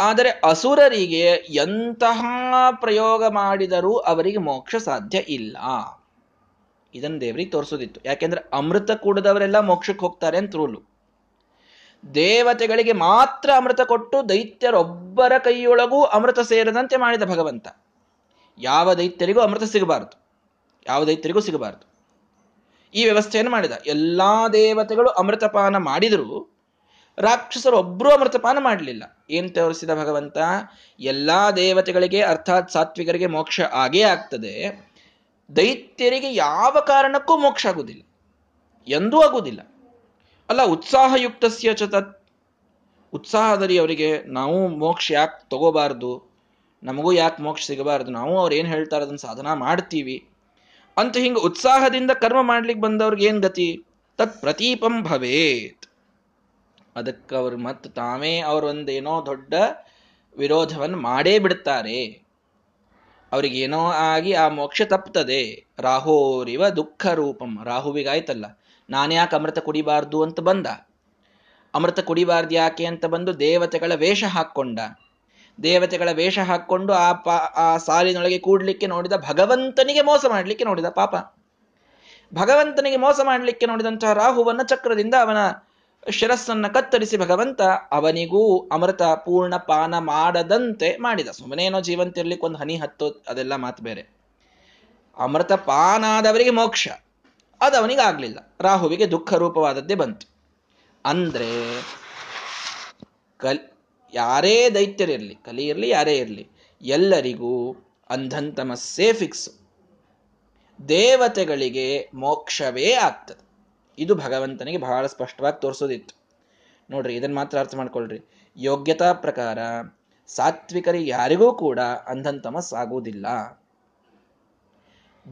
ಆದರೆ ಅಸುರರಿಗೆ ಎಂತಹ ಪ್ರಯೋಗ ಮಾಡಿದರೂ ಅವರಿಗೆ ಮೋಕ್ಷ ಸಾಧ್ಯ ಇಲ್ಲ. ಇದನ್ನು ದೇವರಿಗೆ ತೋರಿಸೋದಿತ್ತು ಯಾಕೆಂದ್ರೆ ಅಮೃತ ಕೂಡದವರೆಲ್ಲ ಮೋಕ್ಷಕ್ಕೆ ಹೋಗ್ತಾರೆ ಅಂತ ರೂಲು ದೇವತೆಗಳಿಗೆ ಮಾತ್ರ ಅಮೃತ ಕೊಟ್ಟು ದೈತ್ಯರೊಬ್ಬರ ಕೈಯೊಳಗೂ ಅಮೃತ ಸೇರದಂತೆ ಮಾಡಿದ ಭಗವಂತ. ಯಾವ ದೈತ್ಯರಿಗೂ ಅಮೃತ ಸಿಗಬಾರದು. ಯಾವ ದೈತ್ಯರಿಗೂ ಸಿಗಬಾರದು. ಈ ವ್ಯವಸ್ಥೆಯನ್ನು ಮಾಡಿದ. ಎಲ್ಲಾ ದೇವತೆಗಳು ಅಮೃತಪಾನ ಮಾಡಿದರು ರಾಕ್ಷಸರು ಒಬ್ಬರೂ ಅಮೃತಪಾನ ಮಾಡಲಿಲ್ಲ. ಏನ್ ತೋರಿಸಿದ ಭಗವಂತ? ಎಲ್ಲಾ ದೇವತೆಗಳಿಗೆ, ಅರ್ಥಾತ್ ಸಾತ್ವಿಕರಿಗೆ ಮೋಕ್ಷ ಆಗೇ ಆಗ್ತದೆ. ದೈತ್ಯರಿಗೆ ಯಾವ ಕಾರಣಕ್ಕೂ ಮೋಕ್ಷ ಆಗುವುದಿಲ್ಲ ಎಂದೂ ಆಗುವುದಿಲ್ಲ ಅಲ್ಲ, ಉತ್ಸಾಹಯುಕ್ತಸ್ಯ ಚ ಉತ್ಸಾಹದಲ್ಲಿ ಅವರಿಗೆ, ನಾವು ಮೋಕ್ಷ ಯಾಕೆ ತಗೋಬಾರ್ದು? ನಮಗೂ ಯಾಕೆ ಮೋಕ್ಷ ಸಿಗಬಾರ್ದು? ನಾವು ಅವ್ರು ಏನು ಹೇಳ್ತಾರೆ ಅದನ್ನು ಸಾಧನ ಮಾಡ್ತೀವಿ. ಅಂತ ಹಿಂಗೆ ಉತ್ಸಾಹದಿಂದ ಕರ್ಮ ಮಾಡ್ಲಿಕ್ಕೆ ಬಂದವ್ರಿಗೆ ಏನ್ ಗತಿ? ತತ್ ಪ್ರತೀಪಂ ಭವೇತ್. ಅದಕ್ಕೆ ಅವ್ರು ಮತ್ತೆ ತಾವೇ ಒಂದೇನೋ ದೊಡ್ಡ ವಿರೋಧವನ್ನು ಮಾಡೇ ಬಿಡ್ತಾರೆ. ಅವ್ರಿಗೇನೋ ಆಗಿ ಆ ಮೋಕ್ಷ ತಪ್ತದೆ. ರಾಹೋರಿವ ದುಃಖ ರೂಪಂ. ರಾಹುವಿಗಾಯ್ತಲ್ಲ ನಾನ್ಯಾಕೆ ಅಮೃತ ಕುಡಿಬಾರ್ದು ಅಂತ ಬಂದ? ಅಮೃತ ಕುಡಿಬಾರ್ದು ಯಾಕೆ ಅಂತ ಬಂದು ದೇವತೆಗಳ ವೇಷ ಹಾಕ್ಕೊಂಡ. ದೇವತೆಗಳ ವೇಷ ಹಾಕ್ಕೊಂಡು ಆ ಪಾ, ಆ ಸಾಲಿನೊಳಗೆ ಕೂಡ್ಲಿಕ್ಕೆ ನೋಡಿದ ಭಗವಂತನಿಗೆ ಮೋಸ ಮಾಡಲಿಕ್ಕೆ ನೋಡಿದ ಪಾಪ. ಭಗವಂತನಿಗೆ ಮೋಸ ಮಾಡಲಿಕ್ಕೆ ನೋಡಿದಂತಹ ರಾಹುವನ್ನ ಚಕ್ರದಿಂದ ಅವನ ಶಿರಸ್ಸನ್ನ ಕತ್ತರಿಸಿ ಭಗವಂತ ಅವನಿಗೂ ಅಮೃತ ಪೂರ್ಣ ಪಾನ ಮಾಡದಂತೆ ಮಾಡಿದ. ಸುಮ್ಮನೇನೋ ಜೀವಂತಿರ್ಲಿಕ್ಕೆ ಒಂದು ಹನಿ ಹತ್ತು ಅದೆಲ್ಲ ಮಾತು ಬೇರೆ. ಅಮೃತ ಪಾನಾದವರಿಗೆ ಮೋಕ್ಷ, ಅದು ಅವನಿಗೆ ಆಗ್ಲಿಲ್ಲ ರಾಹುವಿಗೆ ದುಃಖ ರೂಪವಾದದ್ದೇ ಬಂತು. ಅಂದ್ರೆ ಕಲ್ ಯಾರೇ ದೈತ್ಯರಿರಲಿ ಕಲಿ ಇರಲಿ, ಯಾರೇ ಇರಲಿ, ಎಲ್ಲರಿಗೂ ಅಂಧಂತಮಸ್ಸೇ ಫಿಕ್ಸ್ ದೇವತೆಗಳಿಗೆ ಮೋಕ್ಷವೇ ಆಗ್ತದೆ ಇದು ಭಗವಂತನಿಗೆ ಬಹಳ ಸ್ಪಷ್ಟವಾಗಿ ತೋರಿಸೋದಿತ್ತು. ನೋಡ್ರಿ ಇದನ್ನು ಮಾತ್ರ ಅರ್ಥ ಮಾಡ್ಕೊಳ್ರಿ. ಯೋಗ್ಯತಾ ಪ್ರಕಾರ ಸಾತ್ವಿಕರಿಗೆ ಯಾರಿಗೂ ಕೂಡ ಅಂಧಂತಮಸ್ ಆಗುವುದಿಲ್ಲ.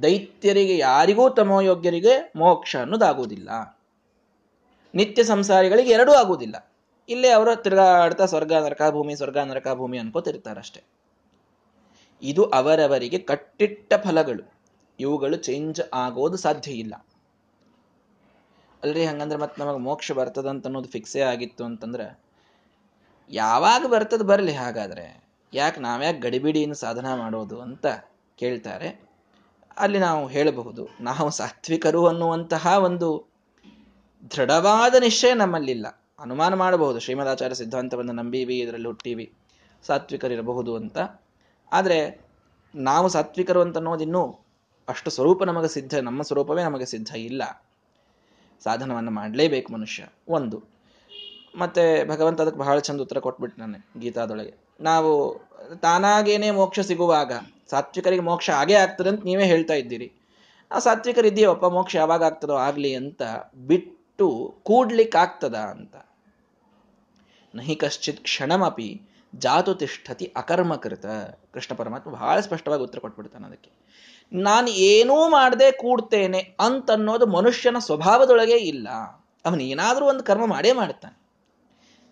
ದೈತ್ಯರಿಗೆ ಯಾರಿಗೂ ತಮೋಯೋಗ್ಯರಿಗೆ ಮೋಕ್ಷ ಅನ್ನೋದಾಗುವುದಿಲ್ಲ. ನಿತ್ಯ ಸಂಸಾರಿಗಳಿಗೆ ಎರಡೂ ಆಗುವುದಿಲ್ಲ. ಇಲ್ಲೇ ಅವರು ತಿರುಗಾಡ್ತಾ ಸ್ವರ್ಗ ನರಕ ಭೂಮಿ ಸ್ವರ್ಗ ನರಕ ಭೂಮಿ ಅನ್ಕೋತಿರ್ತಾರಷ್ಟೆ. ಇದು ಅವರವರಿಗೆ ಕಟ್ಟಿಟ್ಟ ಫಲಗಳು. ಇವುಗಳು ಚೇಂಜ್ ಆಗೋದು ಸಾಧ್ಯ ಇಲ್ಲ. ಅಲ್ರಿ ಹಂಗಂದ್ರೆ ಮತ್ತೆ ನಮಗೆ ಮೋಕ್ಷ ಬರ್ತದಂತ ಅನ್ನೋದು ಫಿಕ್ಸೇ ಆಗಿತ್ತು ಅಂತಂದ್ರೆ, ಯಾವಾಗ ಬರ್ತದ ಬರಲಿ ಹಾಗಾದ್ರೆ. ಯಾಕೆ ನಾವ್ಯಾಕೆ ಗಡಿಬಿಡಿಯನ್ನು ಸಾಧನ ಮಾಡೋದು ಅಂತ ಕೇಳ್ತಾರೆ. ಅಲ್ಲಿ ನಾವು ಹೇಳಬಹುದು, ನಾವು ಸಾತ್ವಿಕರು ಅನ್ನುವಂತಹ ಒಂದು ದೃಢವಾದ ನಿಶ್ಚಯ ನಮ್ಮಲ್ಲಿಲ್ಲ. ಅನುಮಾನ ಮಾಡಬಹುದು. ಶ್ರೀಮದಾಚಾರ್ಯ ಸಿದ್ಧಾಂತವನ್ನು ನಂಬೀವಿ, ಇದರಲ್ಲಿ ಹುಟ್ಟಿವಿ. ಸಾತ್ವಿಕರಿರಬಹುದು ಅಂತ. ಆದರೆ ನಾವು ಸಾತ್ವಿಕರು ಅಂತ ಅನ್ನೋದು ಇನ್ನೂ ಅಷ್ಟು ಸ್ವರೂಪ ನಮಗೆ ಸಿದ್ಧ, ನಮ್ಮ ಸ್ವರೂಪವೇ ನಮಗೆ ಸಿದ್ಧ ಇಲ್ಲ. ಸಾಧನವನ್ನು ಮಾಡಲೇಬೇಕು ಮನುಷ್ಯ, ಒಂದು. ಮತ್ತೆ ಭಗವಂತ ಅದಕ್ಕೆ ಬಹಳ ಚಂದ ಉತ್ತರ ಕೊಟ್ಬಿಟ್ಟು ನಾನು ಗೀತಾದೊಳಗೆ. ನಾವು ತಾನಾಗೇನೆ ಮೋಕ್ಷ ಸಿಗುವಾಗ, ಸಾತ್ವಿಕರಿಗೆ ಮೋಕ್ಷ ಆಗೇ ಆಗ್ತದೆ ಅಂತ ನೀವೇ ಹೇಳ್ತಾ ಇದ್ದೀರಿ. ಆ ಸಾತ್ವಿಕರಿದೆಯೋಪ್ಪ ಮೋಕ್ಷ ಯಾವಾಗ ಆಗ್ತದೋ ಆಗಲಿ ಅಂತ ಬಿಟ್ಟು ಕೂಡ್ಲಿಕ್ಕಾಗ್ತದ ಅಂತ. ನಹಿ ಕಶ್ಚಿತ್ ಕ್ಷಣಮಪಿ ಜಾತು ತಿಷ್ಠತಿ ಅಕರ್ಮಕೃತ ಕೃಷ್ಣ ಪರಮಾತ್ಮ ಬಹಳ ಸ್ಪಷ್ಟವಾಗಿ ಉತ್ತರ ಕೊಟ್ಬಿಡ್ತಾನೆ ಅದಕ್ಕೆ. ನಾನು ಏನೂ ಮಾಡದೆ ಕೂಡ್ತೇನೆ ಅಂತನ್ನೋದು ಮನುಷ್ಯನ ಸ್ವಭಾವದೊಳಗೆ ಇಲ್ಲ. ಅವನು ಏನಾದರೂ ಒಂದು ಕರ್ಮ ಮಾಡೇ ಮಾಡ್ತಾನೆ.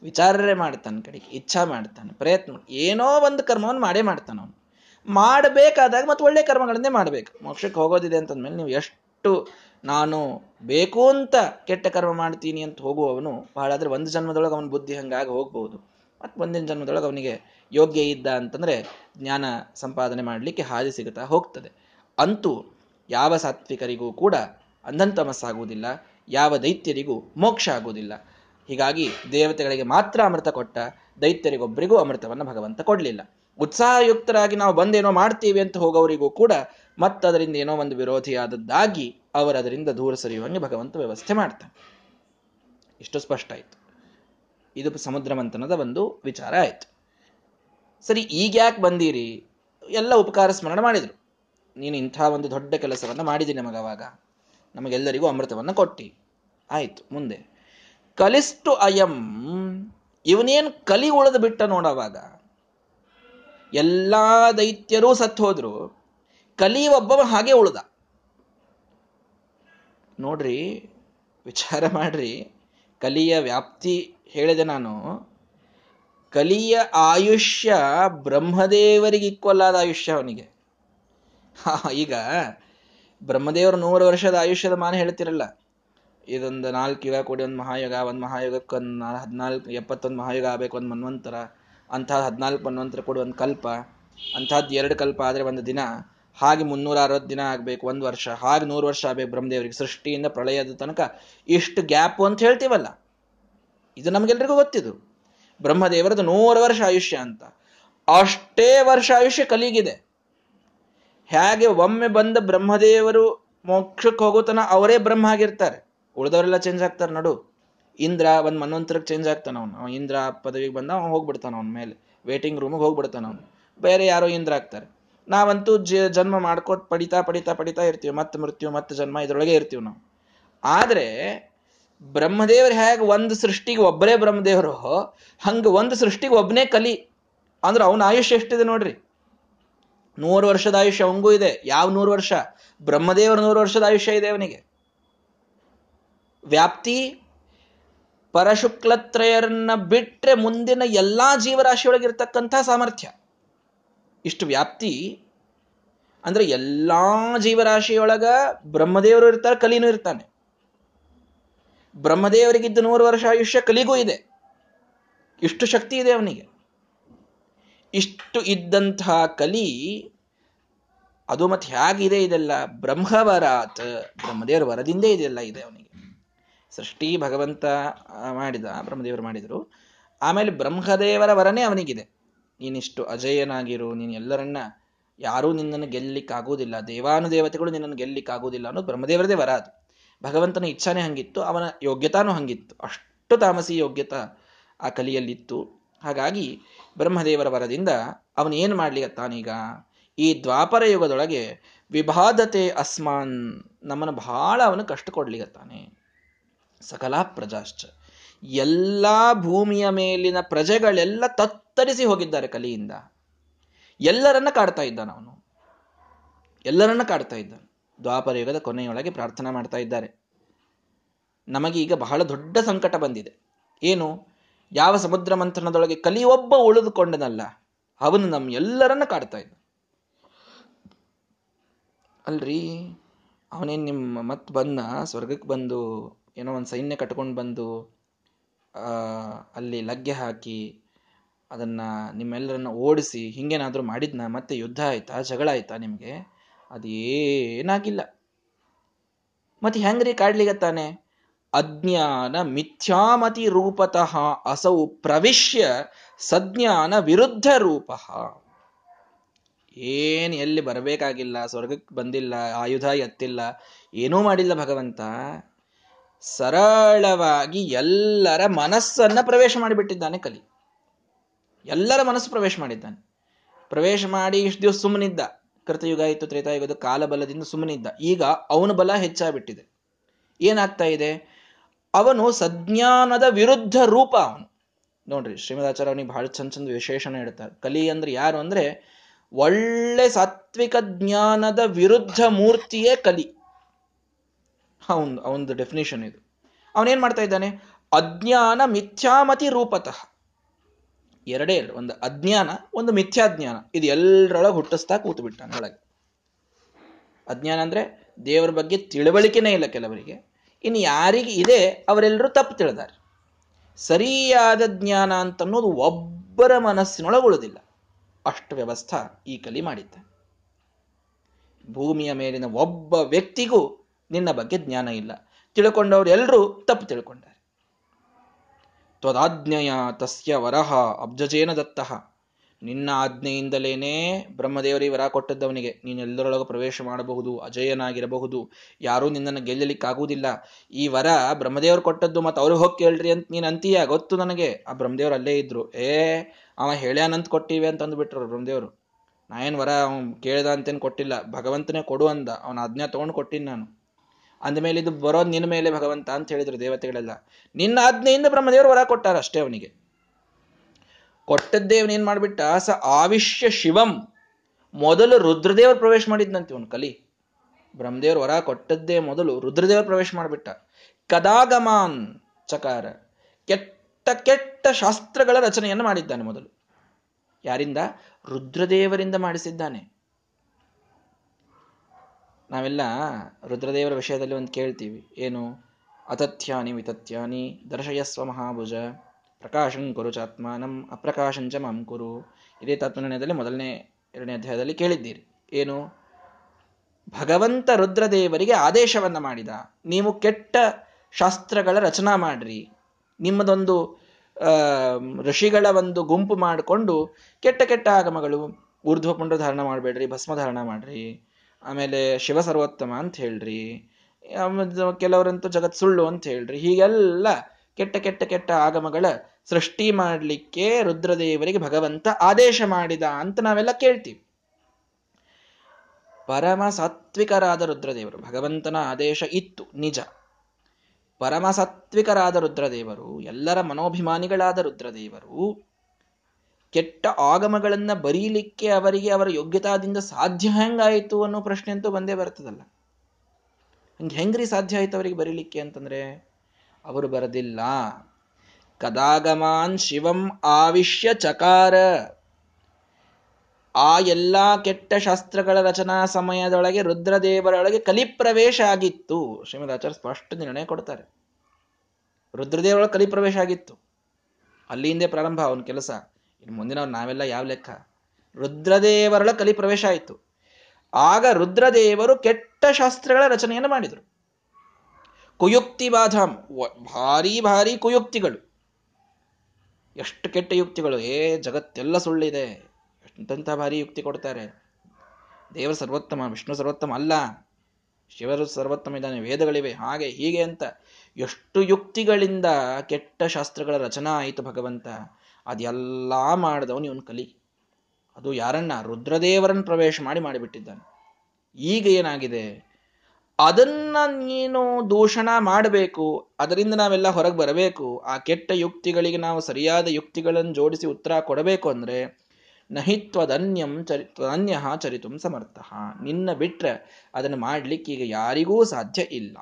ವಿಚಾರರೇ ಮಾಡ್ತಾನೆ ಕಡೆಗೆ, ಇಚ್ಛಾ ಮಾಡ್ತಾನೆ, ಪ್ರಯತ್ನ ಏನೋ ಒಂದು ಕರ್ಮವನ್ನು ಮಾಡೇ ಮಾಡ್ತಾನೆ ಅವನು. ಮಾಡಬೇಕಾದಾಗ ಮತ್ತೆ ಒಳ್ಳೆ ಕರ್ಮಗಳನ್ನೇ ಮಾಡಬೇಕು. ಮೋಕ್ಷಕ್ಕೆ ಹೋಗೋದಿದೆ ಅಂತಂದ್ಮೇಲೆ ನೀವು ಎಷ್ಟು ನಾನು ಬೇಕು ಅಂತ ಕೆಟ್ಟ ಕರ್ಮ ಮಾಡ್ತೀನಿ ಅಂತ ಹೋಗುವವನು ಬಹಳ ಆದರೆ ಒಂದು ಜನ್ಮದೊಳಗೆ ಅವನ ಬುದ್ಧಿ ಹಂಗಾಗಿ ಹೋಗ್ಬೋದು ಮತ್ತು ಮುಂದಿನ ಜನ್ಮದೊಳಗೆ ಅವನಿಗೆ ಯೋಗ್ಯ ಇದ್ದ ಅಂತಂದರೆ ಜ್ಞಾನ ಸಂಪಾದನೆ ಮಾಡಲಿಕ್ಕೆ ಹಾದಿ ಸಿಗುತ್ತಾ ಹೋಗ್ತದೆ. ಅಂತೂ ಯಾವ ಸಾತ್ವಿಕರಿಗೂ ಕೂಡ ಅಂಧಂತಮಸ್ಸಾಗುವುದಿಲ್ಲ ಯಾವ ದೈತ್ಯರಿಗೂ ಮೋಕ್ಷ ಆಗುವುದಿಲ್ಲ. ಹೀಗಾಗಿ ದೇವತೆಗಳಿಗೆ ಮಾತ್ರ ಅಮೃತ ಕೊಟ್ಟ ದೈತ್ಯರಿಗೊಬ್ಬರಿಗೂ ಅಮೃತವನ್ನು ಭಗವಂತ ಕೊಡಲಿಲ್ಲ. ಉತ್ಸಾಹಯುಕ್ತರಾಗಿ ನಾವು ಬಂದೇನೋ ಮಾಡ್ತೀವಿ ಅಂತ ಹೋಗೋವರಿಗೂ ಕೂಡ ಮತ್ತದರಿಂದ ಏನೋ ಒಂದು ವಿರೋಧಿಯಾದದ್ದಾಗಿ ಅವರದರಿಂದ ದೂರ ಸರಿಯುವಂಗೆ ಭಗವಂತ ವ್ಯವಸ್ಥೆ ಮಾಡ್ತಾನೆ. ಇಷ್ಟು ಸ್ಪಷ್ಟ ಆಯ್ತು. ಇದು ಸಮುದ್ರ ಮಂಥನದ ಒಂದು ವಿಚಾರ ಆಯಿತು. ಸರಿ, ಈಗ ಯಾಕೆ ಬಂದೀರಿ? ಎಲ್ಲ ಉಪಕಾರ ಸ್ಮರಣ ಮಾಡಿದರು. ನೀನು ಇಂಥ ಒಂದು ದೊಡ್ಡ ಕೆಲಸವನ್ನ ಮಾಡಿದಿ ನಮಗವಾಗ ನಮಗೆಲ್ಲರಿಗೂ ಅಮೃತವನ್ನ ಕೊಟ್ಟಿ. ಆಯಿತು, ಮುಂದೆ. ಕಲಿಸ್ಟು ಅಯಂ. ಇವನೇನು ಕಲಿ ಉಳಿದು ಬಿಟ್ಟ ನೋಡವಾಗ ಎಲ್ಲ ದೈತ್ಯರೂ ಸತ್ತು ಹೋದ್ರು. ಕಲಿ ಒಬ್ಬವ ಹಾಗೆ ಉಳ್ದ. ನೋಡ್ರಿ, ವಿಚಾರ ಮಾಡ್ರಿ. ಕಲಿಯ ವ್ಯಾಪ್ತಿ ಹೇಳಿದೆ ನಾನು. ಕಲಿಯ ಆಯುಷ್ಯ ಬ್ರಹ್ಮದೇವರಿಗೆ ಈಕ್ವಲ್ ಆದ ಆಯುಷ್ಯ ಅವನಿಗೆ. ಈಗ ಬ್ರಹ್ಮದೇವರು ನೂರು ವರ್ಷದ ಆಯುಷ್ಯದ ಮಾನ ಹೇಳ್ತಿರಲ್ಲ. ಇದೊಂದು ನಾಲ್ಕು ಯುಗ ಕೂಡಿ ಒಂದು ಮಹಾಯುಗ, ಒಂದು ಮಹಾಯುಗಕ್ಕೆ ಒಂದು ಹದಿನಾಲ್ಕು, ಎಪ್ಪತ್ತೊಂದು ಮಹಾಯುಗ ಆಗಬೇಕು, ಒಂದು ಮನ್ವಂತರ. ಅಂಥದ್ದು ಹದಿನಾಲ್ಕು ಮನ್ವಂತರ ಕೊಡು ಒಂದು ಕಲ್ಪ. ಅಂಥದ್ದು ಎರಡು ಕಲ್ಪ ಆದರೆ ಒಂದು ದಿನ. ಹಾಗೆ ಮುನ್ನೂರ ಅರವತ್ತು ದಿನ ಆಗಬೇಕು, ಒಂದು ವರ್ಷ, ಹಾಗೆ ನೂರು ವರ್ಷ ಆಗಬೇಕು ಬ್ರಹ್ಮದೇವರಿಗೆ. ಸೃಷ್ಟಿಯಿಂದ ಪ್ರಳಯದ ತನಕ ಇಷ್ಟು ಗ್ಯಾಪ್ ಅಂತ ಹೇಳ್ತೀವಲ್ಲ? ಇದು ನಮಗೆಲ್ಲರಿಗೂ ಗೊತ್ತಿದು. ಬ್ರಹ್ಮದೇವರದ್ದು ನೂರು ವರ್ಷ ಆಯುಷ್ಯ ಅಂತ. ಅಷ್ಟೇ ವರ್ಷ ಆಯುಷ್ಯ ಕಲಿಗಿದೆ. ಹೇಗೆ ಒಮ್ಮೆ ಬಂದ ಬ್ರಹ್ಮದೇವರು ಮೋಕ್ಷಕ್ಕೆ ಹೋಗೋತನ ಅವರೇ ಬ್ರಹ್ಮ ಆಗಿರ್ತಾರೆ. ಉಳಿದವರೆಲ್ಲ ಚೇಂಜ್ ಆಗ್ತಾರೆ ನಡು. ಇಂದ್ರ ಒಂದು ಮನ್ವಂತರಕ್ಕೆ ಚೇಂಜ್ ಆಗ್ತಾನ ಅವನು. ಇಂದ್ರ ಪದವಿಗೆ ಬಂದ, ಅವನು ಹೋಗ್ಬಿಡ್ತಾನ ಅವನ ಮೇಲೆ. ವೇಟಿಂಗ್ ರೂಮಿಗೆ ಹೋಗ್ಬಿಡ್ತಾನ ಅವನು. ಬೇರೆ ಯಾರೋ ಇಂದ್ರ ಆಗ್ತಾರೆ. ನಾವಂತೂ ಜನ್ಮ ಮಾಡ್ಕೊಟ್ ಪಡಿತಾ ಪಡಿತಾ ಪಡಿತಾ ಇರ್ತೀವಿ. ಮತ್ತೆ ಮೃತ್ಯು, ಮತ್ತೆ ಜನ್ಮ ಇದ್ರೊಳಗೆ ಇರ್ತೀವಿ ನಾವು. ಆದ್ರೆ ಬ್ರಹ್ಮದೇವರು ಹೇಗೆ ಒಂದು ಸೃಷ್ಟಿಗೆ ಒಬ್ಬರೇ ಬ್ರಹ್ಮದೇವರು, ಹಂಗ ಒಂದು ಸೃಷ್ಟಿಗೆ ಒಬ್ಬನೇ ಕಲಿ. ಅಂದ್ರೆ ಅವನ ಆಯುಷ್ಯ ಎಷ್ಟಿದೆ ನೋಡ್ರಿ? ನೂರು ವರ್ಷದ ಆಯುಷ್ಯ ಅವಂಗೂ ಇದೆ. ಯಾವ ನೂರು ವರ್ಷ? ಬ್ರಹ್ಮದೇವರ ನೂರು ವರ್ಷದ ಆಯುಷ್ಯ ಇದೆ ಅವನಿಗೆ. ವ್ಯಾಪ್ತಿ ಪರಶುಕ್ಲತ್ರಯರನ್ನ ಬಿಟ್ರೆ ಮುಂದಿನ ಎಲ್ಲಾ ಜೀವರಾಶಿಯೊಳಗಿರ್ತಕ್ಕಂಥ ಸಾಮರ್ಥ್ಯ. ಇಷ್ಟು ವ್ಯಾಪ್ತಿ. ಅಂದ್ರೆ ಎಲ್ಲಾ ಜೀವರಾಶಿಯೊಳಗ ಬ್ರಹ್ಮದೇವರು ಇರ್ತಾರೆ, ಕಲಿನೂ ಇರ್ತಾನೆ. ಬ್ರಹ್ಮದೇವರಿಗಿದ್ದ ನೂರು ವರ್ಷ ಆಯುಷ್ಯ ಕಲಿಗೂ ಇದೆ. ಇಷ್ಟು ಶಕ್ತಿ ಇದೆ ಅವನಿಗೆ. ಇಷ್ಟು ಇದ್ದಂತಹ ಕಲಿ, ಅದು ಮತ್ತೆ ಹೇಗಿದೆ ಇದೆಲ್ಲ. ಬ್ರಹ್ಮವರಾತ್, ಬ್ರಹ್ಮದೇವರ ವರದಿಂದೇ ಇದೆಲ್ಲ ಇದೆ ಅವನಿಗೆ. ಸೃಷ್ಟಿ ಭಗವಂತ ಮಾಡಿದ, ಬ್ರಹ್ಮದೇವರು ಮಾಡಿದರು. ಆಮೇಲೆ ಬ್ರಹ್ಮದೇವರ ವರನೇ ಅವನಿಗಿದೆ. ನೀನಿಷ್ಟು ಅಜಯನಾಗಿರು, ನೀನು ಎಲ್ಲರನ್ನ ಯಾರೂ ನಿನ್ನನ್ನು ಗೆಲ್ಲಿಕ್ಕಾಗುವುದಿಲ್ಲ, ದೇವಾನುದೇವತೆಗಳು ನಿನ್ನನ್ನು ಗೆಲ್ಲಿಕ್ಕಾಗುವುದಿಲ್ಲ ಅನ್ನೋದು ಬ್ರಹ್ಮದೇವರದೇ ವರ ಅದು. ಭಗವಂತನ ಇಚ್ಛಾನೇ ಹಂಗಿತ್ತು, ಅವನ ಯೋಗ್ಯತಾನೂ ಹಂಗಿತ್ತು. ಅಷ್ಟು ತಾಮಸಿ ಯೋಗ್ಯತ ಆ ಕಲಿಯಲ್ಲಿತ್ತು. ಹಾಗಾಗಿ ಬ್ರಹ್ಮದೇವರ ವರದಿಂದ ಅವನೇನು ಏನು ಮಾಡ್ಲಿಕತ್ತಾನೀಗ ಈ ದ್ವಾಪರ ಯುಗದೊಳಗೆ ವಿಭಾದತೆ ಅಸ್ಮಾನ್ ನಮ್ಮನ್ನು ಬಹಳ ಅವನು ಕಷ್ಟ ಕೊಡ್ಲಿಗತ್ತಾನೆ ಸಕಲಾ ಪ್ರಜಾಶ್ಚ. ಎಲ್ಲ ಭೂಮಿಯ ಮೇಲಿನ ಪ್ರಜೆಗಳೆಲ್ಲ ತತ್ತರಿಸಿ ಹೋಗಿದ್ದಾರೆ ಕಲಿಯಿಂದ. ಎಲ್ಲರನ್ನ ಕಾಡ್ತಾ ಇದ್ದಾನ ಅವನು. ಎಲ್ಲರನ್ನ ಕಾಡ್ತಾ ದ್ವಾಪರ ಯುಗದ ಕೊನೆಯೊಳಗೆ ಪ್ರಾರ್ಥನಾ ಮಾಡ್ತಾ ಇದ್ದಾರೆ. ಈಗ ಬಹಳ ದೊಡ್ಡ ಸಂಕಟ ಬಂದಿದೆ. ಏನು? ಯಾವ ಸಮುದ್ರ ಮಂಥನದೊಳಗೆ ಕಲಿಯೊಬ್ಬ ಉಳಿದುಕೊಂಡನಲ್ಲ, ಅವನು ನಮ್ಮ ಎಲ್ಲರನ್ನ ಕಾಡ್ತಾ ಇದ್ದ ಅಲ್ರಿ, ಅವನೇನ್ ನಿಮ್ಮ ಮತ್ ಬಂದ, ಸ್ವರ್ಗಕ್ಕೆ ಬಂದು, ಏನೋ ಒಂದು ಸೈನ್ಯ ಕಟ್ಕೊಂಡು ಬಂದು ಅಲ್ಲಿ ಲಗ್ಗೆ ಹಾಕಿ ಅದನ್ನ ನಿಮ್ಮೆಲ್ಲರನ್ನ ಓಡಿಸಿ ಹಿಂಗೇನಾದ್ರೂ ಮಾಡಿದ್ನ, ಮತ್ತೆ ಯುದ್ಧ ಆಯ್ತಾ, ಜಗಳ ಆಯ್ತಾ ನಿಮ್ಗೆ? ಅದೇನಾಗಿಲ್ಲ. ಮತ್ತೆ ಹೆಂಗ್ರಿ ಕಾಡ್ಲಿಗತ್ತಾನೆ? ಅಜ್ಞಾನ ಮಿಥ್ಯಾಮತಿ ರೂಪತಃ ಅಸೌ ಪ್ರವಿಶ್ಯ ಸಜ್ಞಾನ ವಿರುದ್ಧ ರೂಪ. ಏನು ಎಲ್ಲಿ ಬರಬೇಕಾಗಿಲ್ಲ ಸ್ವರ್ಗಕ್ಕೆ ಬಂದಿಲ್ಲ, ಆಯುಧ ಎತ್ತಿಲ್ಲ, ಏನೂ ಮಾಡಿಲ್ಲ ಭಗವಂತ. ಸರಳವಾಗಿ ಎಲ್ಲರ ಮನಸ್ಸನ್ನ ಪ್ರವೇಶ ಮಾಡಿಬಿಟ್ಟಿದ್ದಾನೆ ಕಲಿ. ಎಲ್ಲರ ಮನಸ್ಸು ಪ್ರವೇಶ ಮಾಡಿದ್ದಾನೆ. ಪ್ರವೇಶ ಮಾಡಿ ಇಷ್ಟು ದಿವಸ ಸುಮ್ಮನಿದ್ದ. ಕೃತಯುಗ ಇತ್ತು ತ್ರೇತಾಯುಗದ ಕಾಲಬಲದಿಂದ ಸುಮ್ಮನಿದ್ದ. ಈಗ ಅವನ ಬಲ ಹೆಚ್ಚಾಗ್ಬಿಟ್ಟಿದೆ. ಏನಾಗ್ತಾ ಇದೆ? ಅವನು ಸಜ್ಞಾನದ ವಿರುದ್ಧ ರೂಪ ಅವನು. ನೋಡ್ರಿ, ಶ್ರೀಮದಾಚಾರ್ಯ ಅವನಿಗೆ ಬಹಳ ಚಂದ ಚಂದ ವಿಶೇಷಣ ಹೇಳ್ತಾರೆ. ಕಲಿ ಅಂದ್ರೆ ಯಾರು ಅಂದ್ರೆ ಒಳ್ಳೆ ಸಾತ್ವಿಕ ಜ್ಞಾನದ ವಿರುದ್ಧ ಮೂರ್ತಿಯೇ ಕಲಿ. ಅವನ್ ಅವನದು ಡೆಫಿನೇಷನ್ ಇದು. ಅವನೇನ್ ಮಾಡ್ತಾ ಇದ್ದಾನೆ? ಅಜ್ಞಾನ ಮಿಥ್ಯಾಮತಿ ರೂಪತಃ. ಎರಡೇ ಎರಡು ಒಂದು ಅಜ್ಞಾನ, ಒಂದು ಮಿಥ್ಯಾಜ್ಞಾನ. ಇದು ಎಲ್ಲರೊಳಗೆ ಹುಟ್ಟಿಸ್ತಾ ಕೂತು ಬಿಟ್ಟಾನೆ ಒಳಗೆ. ಅಜ್ಞಾನ ಅಂದರೆ ದೇವರ ಬಗ್ಗೆ ತಿಳುವಳಿಕೆನೇ ಇಲ್ಲ ಕೆಲವರಿಗೆ. ಇನ್ನು ಯಾರಿಗೆ ಇದೆ ಅವರೆಲ್ಲರೂ ತಪ್ಪು ತಿಳಿದಾರೆ. ಸರಿಯಾದ ಜ್ಞಾನ ಅಂತನ್ನೋದು ಒಬ್ಬರ ಮನಸ್ಸಿನೊಳಗೆ ಉಳಿದಿಲ್ಲ ಅಷ್ಟು ವ್ಯವಸ್ಥಾ ಈ ಕಲಿ ಮಾಡಿದ್ದ. ಭೂಮಿಯ ಮೇಲಿನ ಒಬ್ಬ ವ್ಯಕ್ತಿಗೂ ನಿನ್ನ ಬಗ್ಗೆ ಜ್ಞಾನ ಇಲ್ಲ. ತಿಳ್ಕೊಂಡವ್ರು ಎಲ್ಲರೂ ತಪ್ಪು ತಿಳ್ಕೊಂಡಾರೆ. ತ್ವದಾಜ್ಞೆಯ ತಸ್ಯ ವರಹ ಅಬ್ಜಜೇನ ದತ್ತಃ. ನಿನ್ನ ಆಜ್ಞೆಯಿಂದಲೇನೇ ಬ್ರಹ್ಮದೇವರಿ ವರ ಕೊಟ್ಟದ್ದವನಿಗೆ. ನೀನು ಪ್ರವೇಶ ಮಾಡಬಹುದು, ಅಜಯನಾಗಿರಬಹುದು. ಯಾರೂ ನಿನ್ನನ್ನು ಗೆಲ್ಲಲಿಕ್ಕಾಗುವುದಿಲ್ಲ. ಈ ವರ ಬ್ರಹ್ಮದೇವರು ಕೊಟ್ಟದ್ದು ಮತ್ತು ಅವ್ರಿಗೆ ಹೋಗಿ ಕೇಳ್ರಿ ಅಂತ ನೀನು ಅಂತೀಯ? ಗೊತ್ತು ನನಗೆ. ಆ ಬ್ರಹ್ಮದೇವ್ರು ಅಲ್ಲೇ ಇದ್ರು. ಏ, ಅವ ಹೇಳ್ಯಾನಂತ ಕೊಟ್ಟಿವೆ ಅಂತ ಅಂದ್ಬಿಟ್ರು ಬ್ರಹ್ಮದೇವರು. ನಾ ಏನು ವರ ಅವ್ನು ಕೇಳ್ದ ಅಂತೇನು ಕೊಟ್ಟಿಲ್ಲ. ಭಗವಂತನೇ ಕೊಡು ಅಂದ. ಅವನ ಆಜ್ಞೆ ತಗೊಂಡು ಕೊಟ್ಟಿನಿ ನಾನು. ಅಂದಮೇಲೆ ಇದು ಬರೋದು ನಿನ್ನ ಮೇಲೆ ಭಗವಂತ ಅಂತ ಹೇಳಿದ್ರು ದೇವತೆಗಳೆಲ್ಲ. ನಿನ್ನ ಆಜ್ಞೆಯಿಂದ ಬ್ರಹ್ಮದೇವರು ವರ ಕೊಟ್ಟಾರ ಅಷ್ಟೇ ಅವನಿಗೆ. ಕೊಟ್ಟದ್ದೇವನ ಏನ್ ಮಾಡ್ಬಿಟ್ಟ? ಸ ಆವಿಷ್ಯ ಶಿವಂ. ಮೊದಲು ರುದ್ರದೇವರು ಪ್ರವೇಶ ಮಾಡಿದ್ನಂತೆ ಇವನು ಕಲಿ. ಬ್ರಹ್ಮದೇವರು ವರ ಕೊಟ್ಟದ್ದೇ ಮೊದಲು ರುದ್ರದೇವರು ಪ್ರವೇಶ ಮಾಡಿಬಿಟ್ಟ. ಕದಾಗಮಾನ್ ಚಕಾರ. ಕೆಟ್ಟ ಕೆಟ್ಟ ಶಾಸ್ತ್ರಗಳ ರಚನೆಯನ್ನು ಮಾಡಿದ್ದಾನೆ ಮೊದಲು. ಯಾರಿಂದ? ರುದ್ರದೇವರಿಂದ ಮಾಡಿಸಿದ್ದಾನೆ. ನಾವೆಲ್ಲ ರುದ್ರದೇವರ ವಿಷಯದಲ್ಲಿ ಒಂದು ಕೇಳ್ತೀವಿ. ಏನು? ಅತಥ್ಯಾನಿ ವಿತಥ್ಯಾನಿ ದರ್ಶಯಸ್ವ ಮಹಾಭುಜ. ಪ್ರಕಾಶಂ ಕುರು ಚಾತ್ಮಾನಂ ಅಪ್ರಕಾಶಂಚ ಮಾಂ ಕುರು. ಇದೇ ತತ್ವನಿರ್ಣಯದಲ್ಲಿ ಮೊದಲನೇ, ಎರಡನೇ ಅಧ್ಯಾಯದಲ್ಲಿ ಕೇಳಿದ್ದೀರಿ. ಏನು? ಭಗವಂತ ರುದ್ರದೇವರಿಗೆ ಆದೇಶವನ್ನು ಮಾಡಿದ. ನೀವು ಕೆಟ್ಟ ಶಾಸ್ತ್ರಗಳ ರಚನಾ ಮಾಡ್ರಿ. ನಿಮ್ಮದೊಂದು ಋಷಿಗಳ ಒಂದು ಗುಂಪು ಮಾಡಿಕೊಂಡು ಕೆಟ್ಟ ಕೆಟ್ಟ ಆಗಮಗಳು, ಊರ್ಧ್ವಪುಂಡ ಧಾರಣ ಮಾಡಬೇಡ್ರಿ ಭಸ್ಮ ಧಾರಣ ಮಾಡ್ರಿ. ಆಮೇಲೆ ಶಿವ ಸರ್ವೋತ್ತಮ ಅಂತ ಹೇಳ್ರಿ. ಕೆಲವರಂತೂ ಜಗತ್ ಸುಳ್ಳು ಅಂತ ಹೇಳ್ರಿ. ಹೀಗೆಲ್ಲ ಕೆಟ್ಟ ಕೆಟ್ಟ ಕೆಟ್ಟ ಆಗಮಗಳ ಸೃಷ್ಟಿ ಮಾಡಲಿಕ್ಕೆ ರುದ್ರದೇವರಿಗೆ ಭಗವಂತ ಆದೇಶ ಮಾಡಿದ ಅಂತ ನಾವೆಲ್ಲ ಕೇಳ್ತೀವಿ. ಪರಮ ಸಾತ್ವಿಕರಾದ ರುದ್ರದೇವರು, ಭಗವಂತನ ಆದೇಶ ಇತ್ತು, ನಿಜ. ಪರಮ ಸಾತ್ವಿಕರಾದ ರುದ್ರದೇವರು, ಎಲ್ಲರ ಮನೋಭಿಮಾನಿಗಳಾದ ರುದ್ರದೇವರು ಕೆಟ್ಟ ಆಗಮಗಳನ್ನ ಬರೀಲಿಕ್ಕೆ ಅವರಿಗೆ ಅವರ ಯೋಗ್ಯತಾದಿಂದ ಸಾಧ್ಯ ಹೆಂಗಾಯಿತು ಅನ್ನೋ ಪ್ರಶ್ನೆ ಅಂತೂ ಬಂದೇ ಬರ್ತದಲ್ಲ. ಹಂಗೆ ಹೆಂಗ್ರಿ ಸಾಧ್ಯ ಆಯ್ತು ಅವರಿಗೆ ಬರೀಲಿಕ್ಕೆ ಅಂತಂದ್ರೆ, ಅವರು ಬರದಿಲ್ಲ. ಕದಾಗಮಾನ್ ಶಿವಂ ಆವಿಷ್ಯ ಚಕಾರ. ಆ ಎಲ್ಲಾ ಕೆಟ್ಟ ಶಾಸ್ತ್ರಗಳ ರಚನಾ ಸಮಯದೊಳಗೆ ರುದ್ರದೇವರೊಳಗೆ ಕಲಿಪ್ರವೇಶ ಆಗಿತ್ತು. ಶ್ರೀಮದ್ ಆಚಾರ್ಯ ಸ್ಪಷ್ಟ ನಿರ್ಣಯ ಕೊಡ್ತಾರೆ. ರುದ್ರದೇವರೊಳಗೆ ಕಲಿಪ್ರವೇಶ ಆಗಿತ್ತು. ಅಲ್ಲಿಂದೇ ಪ್ರಾರಂಭ, ಅವನ ಕೆಲಸ. ಇನ್ನು ಮುಂದಿನವ್ರು ನಾವೆಲ್ಲ ಯಾವ ಲೆಕ್ಕ? ರುದ್ರದೇವರಳ ಕಲಿ ಪ್ರವೇಶ ಆಯಿತು. ಆಗ ರುದ್ರದೇವರು ಕೆಟ್ಟ ಶಾಸ್ತ್ರಗಳ ರಚನೆಯನ್ನು ಮಾಡಿದರು. ಕುಯುಕ್ತಿ ಬಾಧಾಮ್ ಭಾರಿ ಭಾರಿ ಕುಯುಕ್ತಿಗಳು. ಎಷ್ಟು ಕೆಟ್ಟ ಯುಕ್ತಿಗಳು, ಏ, ಜಗತ್ತೆಲ್ಲ ಸುಳ್ಳಿದೆ. ಎಂತೆಂಥ ಭಾರಿ ಯುಕ್ತಿ ಕೊಡ್ತಾರೆ. ದೇವರು ಸರ್ವೋತ್ತಮ, ವಿಷ್ಣು ಸರ್ವೋತ್ತಮ ಅಲ್ಲ. ಶಿವರು ಸರ್ವೋತ್ತಮ ಇದ್ದಾನೆ, ವೇದಗಳಿವೆ. ಹಾಗೆ ಹೀಗೆ ಅಂತ ಎಷ್ಟು ಯುಕ್ತಿಗಳಿಂದ ಕೆಟ್ಟ ಶಾಸ್ತ್ರಗಳ ರಚನಾ ಆಯಿತು ಭಗವಂತ. ಅದೆಲ್ಲ ಮಾಡಿದವನು ಇವನು ಕಲಿ. ಅದು ಯಾರನ್ನ? ರುದ್ರದೇವರನ್ನು ಪ್ರವೇಶ ಮಾಡಿ ಮಾಡಿಬಿಟ್ಟಿದ್ದಾನೆ. ಈಗ ಏನಾಗಿದೆ? ಅದನ್ನ ನೀನು ದೂಷಣ ಮಾಡಬೇಕು. ಅದರಿಂದ ನಾವೆಲ್ಲ ಹೊರಗೆ ಬರಬೇಕು. ಆ ಕೆಟ್ಟ ಯುಕ್ತಿಗಳಿಗೆ ನಾವು ಸರಿಯಾದ ಯುಕ್ತಿಗಳನ್ನು ಜೋಡಿಸಿ ಉತ್ತರ ಕೊಡಬೇಕು ಅಂದ್ರೆ ನಹಿತ್ವದನ್ಯಂ ಚರಿ ಅನ್ಯ ಚರಿತು ಸಮರ್ಥ. ನಿನ್ನ ಬಿಟ್ರೆ ಅದನ್ನು ಮಾಡ್ಲಿಕ್ಕೆ ಈಗ ಯಾರಿಗೂ ಸಾಧ್ಯ ಇಲ್ಲ.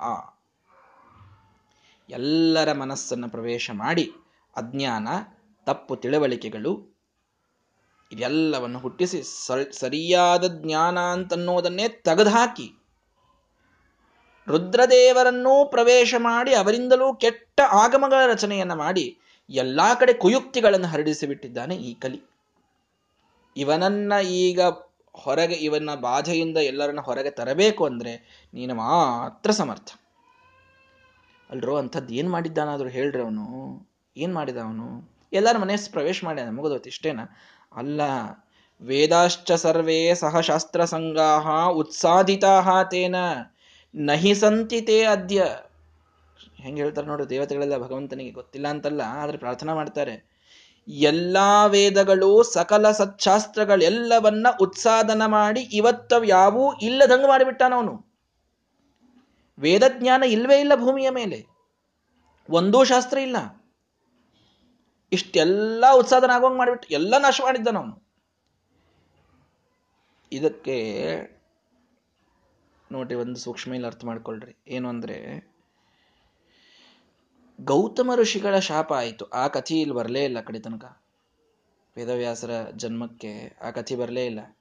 ಎಲ್ಲರ ಮನಸ್ಸನ್ನು ಪ್ರವೇಶ ಮಾಡಿ ಅಜ್ಞಾನ ತಪ್ಪು ತಿಳುವಳಿಕೆಗಳು, ಇದೆಲ್ಲವನ್ನು ಹುಟ್ಟಿಸಿ ಸರಿಯಾದ ಜ್ಞಾನ ಅಂತನ್ನೋದನ್ನೇ ತೆಗೆದುಹಾಕಿ, ರುದ್ರದೇವರನ್ನೂ ಪ್ರವೇಶ ಮಾಡಿ ಅವರಿಂದಲೂ ಕೆಟ್ಟ ಆಗಮಗಳ ರಚನೆಯನ್ನು ಮಾಡಿ ಎಲ್ಲ ಕಡೆ ಕುಯುಕ್ತಿಗಳನ್ನು ಹರಡಿಸಿಬಿಟ್ಟಿದ್ದಾನೆ ಈ ಕಲಿ. ಇವನನ್ನ ಈಗ ಹೊರಗೆ ಇವನ ಬಾಧೆಯಿಂದ ಎಲ್ಲರನ್ನ ಹೊರಗೆ ತರಬೇಕು ಅಂದ್ರೆ ನೀನು ಮಾತ್ರ ಸಮರ್ಥ. ಅಲ್ರೋ, ಅಂಥದ್ದು ಏನು ಮಾಡಿದ್ದಾನಾದರೂ ಹೇಳ್ರಿ ಅವನು. ಏನು ಮಾಡಿದ ಅವನು? ಎಲ್ಲರ ಮನೆ ಪ್ರವೇಶ ಮಾಡ್ಯಾನ ಮುಗಿದೋತಿ ಇಷ್ಟೇನ? ಅಲ್ಲ, ವೇದಾಶ್ಚ ಸರ್ವೇ ಸಹ ಶಾಸ್ತ್ರ ಸಂಗಾಹ ಉತ್ಸಾದಿತಾ ತೇನ ನಹಿ ಸಂತಿತೇ ಅದ್ಯ. ಹೆಂಗೆ ಹೇಳ್ತಾರೆ ನೋಡು, ದೇವತೆಗಳೆಲ್ಲ ಭಗವಂತನಿಗೆ ಗೊತ್ತಿಲ್ಲ ಅಂತಲ್ಲ, ಆದ್ರೆ ಪ್ರಾರ್ಥನಾ ಮಾಡ್ತಾರೆ. ಎಲ್ಲಾ ವೇದಗಳು ಸಕಲ ಸಚ್ಛಾಸ್ತ್ರಗಳೆಲ್ಲವನ್ನ ಉತ್ಸಾದನ ಮಾಡಿ ಇವತ್ತ ಯಾವೂ ಇಲ್ಲದಂಗ ಮಾಡಿಬಿಟ್ಟಾನವನು ವೇದಜ್ಞಾನ ಇಲ್ವೇ ಇಲ್ಲ ಭೂಮಿಯ ಮೇಲೆ. ಒಂದೂ ಶಾಸ್ತ್ರ ಇಲ್ಲ. ಇಷ್ಟೆಲ್ಲ ಉತ್ಸಾಧನ ಆಗುವಂಗೆ ಮಾಡಿಬಿಟ್ಟು ಎಲ್ಲ ನಾಶ ಮಾಡಿದ್ದಾನವನು ಇದಕ್ಕೆ ನೋಡ್ರಿ ಒಂದು ಸೂಕ್ಷ್ಮ ಇಲ್ಲಿ ಅರ್ಥ ಮಾಡ್ಕೊಳ್ರಿ. ಏನು ಅಂದ್ರೆ, ಗೌತಮ ಋಷಿಗಳ ಶಾಪ ಆಯಿತು. ಆ ಕಥೆ ಇಲ್ಲಿ ಬರಲೇ ಇಲ್ಲ ಕಡೆ ತನಕ. ವೇದವ್ಯಾಸರ ಜನ್ಮಕ್ಕೆ ಆ ಕಥೆ ಬರಲೇ ಇಲ್ಲ.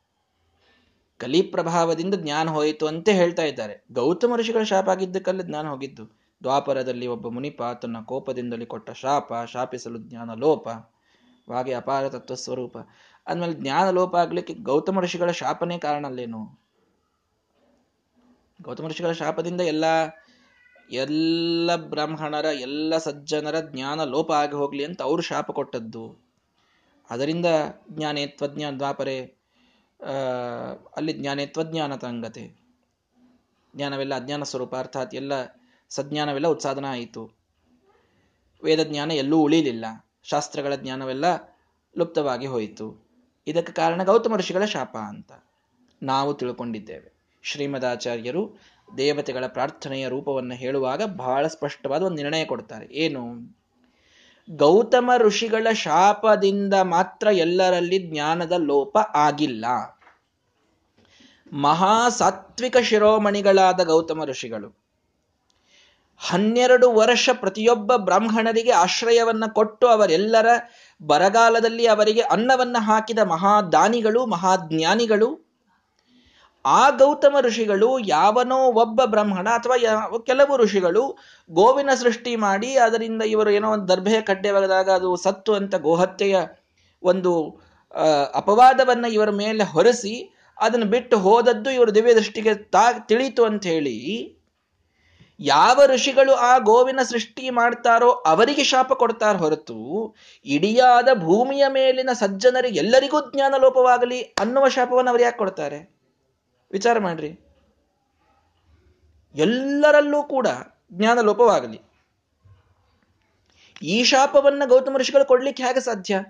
ಕಲಿ ಪ್ರಭಾವದಿಂದ ಜ್ಞಾನ ಹೋಯಿತು ಅಂತ ಹೇಳ್ತಾ ಇದ್ದಾರೆ. ಗೌತಮ ಋಷಿಗಳ ಶಾಪ ಆಗಿದ್ದಕ್ಕಲ್ಲಿ ಜ್ಞಾನ ಹೋಗಿದ್ದು. ದ್ವಾಪರದಲ್ಲಿ ಒಬ್ಬ ಮುನಿಪ ತನ್ನ ಕೋಪದಿಂದಲೇ ಕೊಟ್ಟ ಶಾಪ ಶಾಪಿಸಲು ಜ್ಞಾನ ಲೋಪ ಹಾಗೆ ಅಪಾರ ತತ್ವ ಸ್ವರೂಪ ಅಂದಮೇಲೆ ಜ್ಞಾನ ಲೋಪ ಆಗ್ಲಿಕ್ಕೆ ಗೌತಮ ಋಷಿಗಳ ಶಾಪನೇ ಕಾರಣ ಅಲ್ಲೇನು? ಗೌತಮ ಋಷಿಗಳ ಶಾಪದಿಂದ ಎಲ್ಲ ಎಲ್ಲ ಬ್ರಾಹ್ಮಣರ, ಎಲ್ಲ ಸಜ್ಜನರ ಜ್ಞಾನ ಲೋಪ ಆಗಿ ಹೋಗ್ಲಿ ಅಂತ ಅವರು ಶಾಪ ಕೊಟ್ಟದ್ದು. ಅದರಿಂದ ಜ್ಞಾನೇತ್ವಜ್ಞಾನ ದ್ವಾಪರೆ ಅಲ್ಲಿ ಜ್ಞಾನೇತ್ವಜ್ಞಾನ ತಂಗತೆ ಜ್ಞಾನವೆಲ್ಲ ಅಜ್ಞಾನ ಸ್ವರೂಪ, ಅರ್ಥಾತ್ ಎಲ್ಲ ಸಜ್ಞಾನವೆಲ್ಲ ಉತ್ಸಾಧನ ಆಯಿತು. ವೇದಜ್ಞಾನ ಎಲ್ಲೂ ಉಳಿಯಲಿಲ್ಲ ಶಾಸ್ತ್ರಗಳ ಜ್ಞಾನವೆಲ್ಲ ಲುಪ್ತವಾಗಿ ಹೋಯಿತು. ಇದಕ್ಕೆ ಕಾರಣ ಗೌತಮ ಋಷಿಗಳ ಶಾಪ ಅಂತ ನಾವು ತಿಳ್ಕೊಂಡಿದ್ದೇವೆ. ಶ್ರೀಮದಾಚಾರ್ಯರು ದೇವತೆಗಳ ಪ್ರಾರ್ಥನೆಯ ರೂಪವನ್ನು ಹೇಳುವಾಗ ಬಹಳ ಸ್ಪಷ್ಟವಾದ ಒಂದು ನಿರ್ಣಯ ಕೊಡ್ತಾರೆ. ಏನು? ಗೌತಮ ಋಷಿಗಳ ಶಾಪದಿಂದ ಮಾತ್ರ ಎಲ್ಲರಲ್ಲಿ ಜ್ಞಾನದ ಲೋಪ ಆಗಿಲ್ಲ. ಮಹಾ ಸಾತ್ವಿಕ ಶಿರೋಮಣಿಗಳಾದ ಗೌತಮ ಋಷಿಗಳು ಹನ್ನೆರಡು ವರ್ಷ ಪ್ರತಿಯೊಬ್ಬ ಬ್ರಾಹ್ಮಣರಿಗೆ ಆಶ್ರಯವನ್ನ ಕೊಟ್ಟು ಅವರೆಲ್ಲರ ಬರಗಾಲದಲ್ಲಿ ಅವರಿಗೆ ಅನ್ನವನ್ನ ಹಾಕಿದ ಮಹಾದಾನಿಗಳು, ಮಹಾಜ್ಞಾನಿಗಳು, ಆ ಗೌತಮ ಋಷಿಗಳು, ಯಾವನೋ ಒಬ್ಬ ಬ್ರಾಹ್ಮಣ ಅಥವಾ ಕೆಲವು ಋಷಿಗಳು ಗೋವಿನ ಸೃಷ್ಟಿ ಮಾಡಿ ಅದರಿಂದ ಇವರು ಏನೋ ಒಂದು ದರ್ಭೆಯ ಕಡ್ಡೆವಾಗದಾಗ ಅದು ಸತ್ತು ಅಂತ ಗೋಹತ್ಯೆಯ ಒಂದು ಅಪವಾದವನ್ನ ಇವರ ಮೇಲೆ ಹೊರಸಿ ಅದನ್ನು ಬಿಟ್ಟು ಹೋದದ್ದು ಇವರು ದಿವ್ಯ ದೃಷ್ಟಿಗೆ ತಾ ತಿಳಿತು ಅಂತ ಹೇಳಿ ಯಾವ ಋಷಿಗಳು ಆ ಗೋವಿನ ಸೃಷ್ಟಿ ಮಾಡ್ತಾರೋ ಅವರಿಗೆ ಶಾಪ ಕೊಡ್ತಾರ ಹೊರತು ಇಡಿಯಾದ ಭೂಮಿಯ ಮೇಲಿನ ಸಜ್ಜನರಿಗೆ ಎಲ್ಲರಿಗೂ ಜ್ಞಾನ ಲೋಪವಾಗಲಿ ಅನ್ನುವ ಶಾಪವನ್ನು ಅವರು ಯಾಕೆ ಕೊಡ್ತಾರೆ? ವಿಚಾರ ಮಾಡ್ರಿ. ಎಲ್ಲರಲ್ಲೂ ಕೂಡ ಜ್ಞಾನ ಲೋಪವಾಗಲಿ. ಈ ಶಾಪವನ್ನು ಗೌತಮ ಋಷಿಗಳು ಕೊಡ್ಲಿಕ್ಕೆ ಹೇಗೆ ಸಾಧ್ಯ?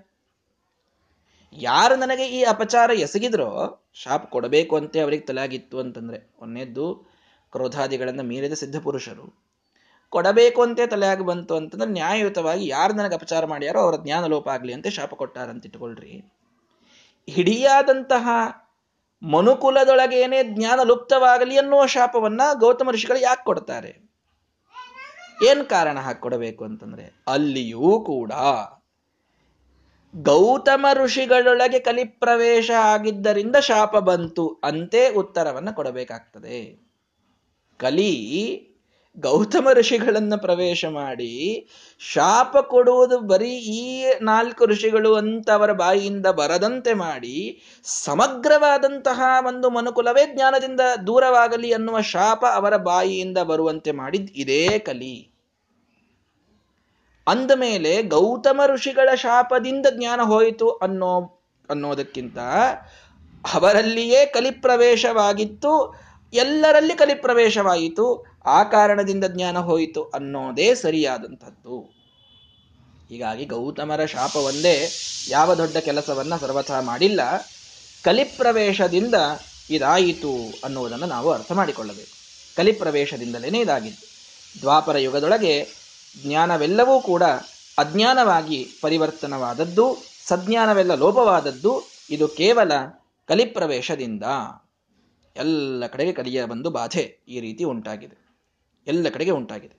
ಯಾರು ನನಗೆ ಈ ಅಪಚಾರ ಎಸಗಿದ್ರೋ ಶಾಪ ಕೊಡಬೇಕು ಅಂತ ಅವರಿಗೆ ತಲೆಯಾಗಿತ್ತು ಅಂತಂದ್ರೆ. ಒಂದೇದ್ದು ಕ್ರೋಧಾದಿಗಳನ್ನ ಮೀರಿದ ಸಿದ್ಧಪುರುಷರು ಕೊಡಬೇಕು ಅಂತೇ ತಲೆಯಾಗಿ ಬಂತು ಅಂತಂದ್ರೆ ನ್ಯಾಯಯುತವಾಗಿ ಯಾರು ನನಗೆ ಅಪಚಾರ ಮಾಡ್ಯಾರೋ ಅವರ ಜ್ಞಾನ ಲೋಪ ಆಗಲಿ ಅಂತ ಶಾಪ ಕೊಟ್ಟಾರಂತ ಇಟ್ಕೊಳ್ರಿ. ಹಿಡಿಯಾದಂತಹ ಮನುಕುಲದೊಳಗೇನೆ ಜ್ಞಾನ ಲುಪ್ತವಾಗಲಿ ಅನ್ನುವ ಶಾಪವನ್ನ ಗೌತಮ ಋಷಿಗಳು ಯಾಕೆ ಕೊಡ್ತಾರೆ? ಏನ್ ಕಾರಣ ಹಾಕೊಡಬೇಕು ಅಂತಂದ್ರೆ ಅಲ್ಲಿಯೂ ಕೂಡ ಗೌತಮ ಋಷಿಗಳೊಳಗೆ ಕಲಿಪ್ರವೇಶ ಆಗಿದ್ದರಿಂದ ಶಾಪ ಬಂತು ಅಂತೇ ಉತ್ತರವನ್ನು ಕೊಡಬೇಕಾಗ್ತದೆ. ಕಲಿ ಗೌತಮ ಋಷಿಗಳನ್ನು ಪ್ರವೇಶ ಮಾಡಿ ಶಾಪ ಕೊಡುವುದು ಬರೀ ಈ ನಾಲ್ಕು ಋಷಿಗಳು ಅಂತ ಅವರ ಬಾಯಿಯಿಂದ ಬರದಂತೆ ಮಾಡಿ ಸಮಗ್ರವಾದಂತಹ ಒಂದು ಮನುಕುಲವೇ ಜ್ಞಾನದಿಂದ ದೂರವಾಗಲಿ ಅನ್ನುವ ಶಾಪ ಅವರ ಬಾಯಿಯಿಂದ ಬರುವಂತೆ ಮಾಡಿದ್ ಇದೇ ಕಲಿ. ಅಂದ ಮೇಲೆ ಗೌತಮ ಋಷಿಗಳ ಶಾಪದಿಂದ ಜ್ಞಾನ ಹೋಯಿತು ಅನ್ನೋ ಅನ್ನೋದಕ್ಕಿಂತ ಅವರಲ್ಲಿಯೇ ಕಲಿಪ್ರವೇಶವಾಗಿತ್ತು ಎಲ್ಲರಲ್ಲಿ ಕಲಿಪ್ರವೇಶವಾಯಿತು, ಆ ಕಾರಣದಿಂದ ಜ್ಞಾನ ಹೋಯಿತು ಅನ್ನೋದೇ ಸರಿಯಾದಂಥದ್ದು. ಹೀಗಾಗಿ ಗೌತಮರ ಶಾಪವೊಂದೇ ಯಾವ ದೊಡ್ಡ ಕೆಲಸವನ್ನ ಸರ್ವಥಾ ಮಾಡಿಲ್ಲ, ಕಲಿಪ್ರವೇಶದಿಂದ ಇದಾಯಿತು ಅನ್ನುವುದನ್ನು ನಾವು ಅರ್ಥ ಮಾಡಿಕೊಳ್ಳಬೇಕು. ಕಲಿಪ್ರವೇಶದಿಂದಲೇ ಇದಾಗಿತ್ತು ದ್ವಾಪರ ಯುಗದೊಳಗೆ ಜ್ಞಾನವೆಲ್ಲವೂ ಕೂಡ ಅಜ್ಞಾನವಾಗಿ ಪರಿವರ್ತನವಾದದ್ದು, ಸಜ್ಞಾನವೆಲ್ಲ ಲೋಪವಾದದ್ದು, ಇದು ಕೇವಲ ಕಲಿಪ್ರವೇಶದಿಂದ. ಎಲ್ಲ ಕಡೆಗೆ ಕಲಿಯ ಬಂದು ಬಾಧೆ ಈ ರೀತಿ ಉಂಟಾಗಿದೆ. ಎಲ್ಲ ಕಡೆಗೆ ಉಂಟಾಗಿದೆ.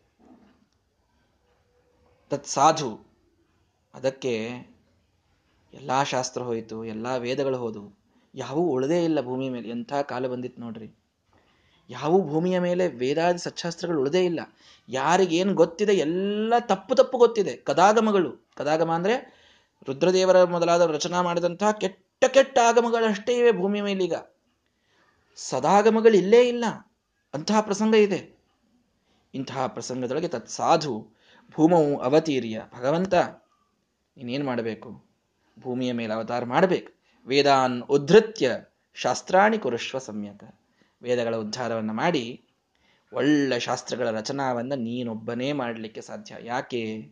ತತ್ ಸಾಧು. ಅದಕ್ಕೆ ಎಲ್ಲ ಶಾಸ್ತ್ರ ಹೋಯಿತು, ಎಲ್ಲ ವೇದಗಳು ಹೋದವು. ಯಾವೂ ಉಳದೇ ಇಲ್ಲ ಭೂಮಿ ಮೇಲೆ. ಎಂಥ ಕಾಲ ಬಂದಿತ್ತು ನೋಡ್ರಿ. ಯಾವ ಭೂಮಿಯ ಮೇಲೆ ವೇದಾದಿ ಸಚ್ಚಾಸ್ತ್ರಗಳು ಉಳದೇ ಇಲ್ಲ. ಯಾರಿಗೇನು ಗೊತ್ತಿದೆ, ಎಲ್ಲ ತಪ್ಪು ತಪ್ಪು ಗೊತ್ತಿದೆ. ಕದಾಗಮಗಳು. ಕದಾಗಮ ಅಂದರೆ ರುದ್ರದೇವರ ಮೊದಲಾದ ರಚನಾ ಮಾಡಿದಂತಹ ಕೆಟ್ಟ ಕೆಟ್ಟ ಆಗಮಗಳಷ್ಟೇ ಇವೆ ಭೂಮಿಯ ಮೇಲೀಗ. ಸದಾಗಮಗಳು ಇಲ್ಲೇ. ಇಲ್ಲ ಅಂತಹ ಪ್ರಸಂಗ ಇದೆ. ಇಂತಹ ಪ್ರಸಂಗದೊಳಗೆ ತತ್ ಸಾಧು ಭೂಮವು ಅವತೀರ್ಯ ಭಗವಂತ. ನೀನೇನು ಮಾಡಬೇಕು? ಭೂಮಿಯ ಮೇಲೆ ಅವತಾರ ಮಾಡಬೇಕು. ವೇದಾನ್ ಉದ್ಧತ್ಯ ಶಾಸ್ತ್ರಾಣಿ ಕುರುಶ್ವ ಸಮ್ಯಕ. ವೇದಗಳ ಉದ್ಧಾರವನ್ನು ಮಾಡಿ ಒಳ್ಳೆ ಶಾಸ್ತ್ರಗಳ ರಚನಾವನ್ನು ನೀನೊಬ್ಬನೇ ಮಾಡಲಿಕ್ಕೆ ಸಾಧ್ಯ. ಯಾಕೆ?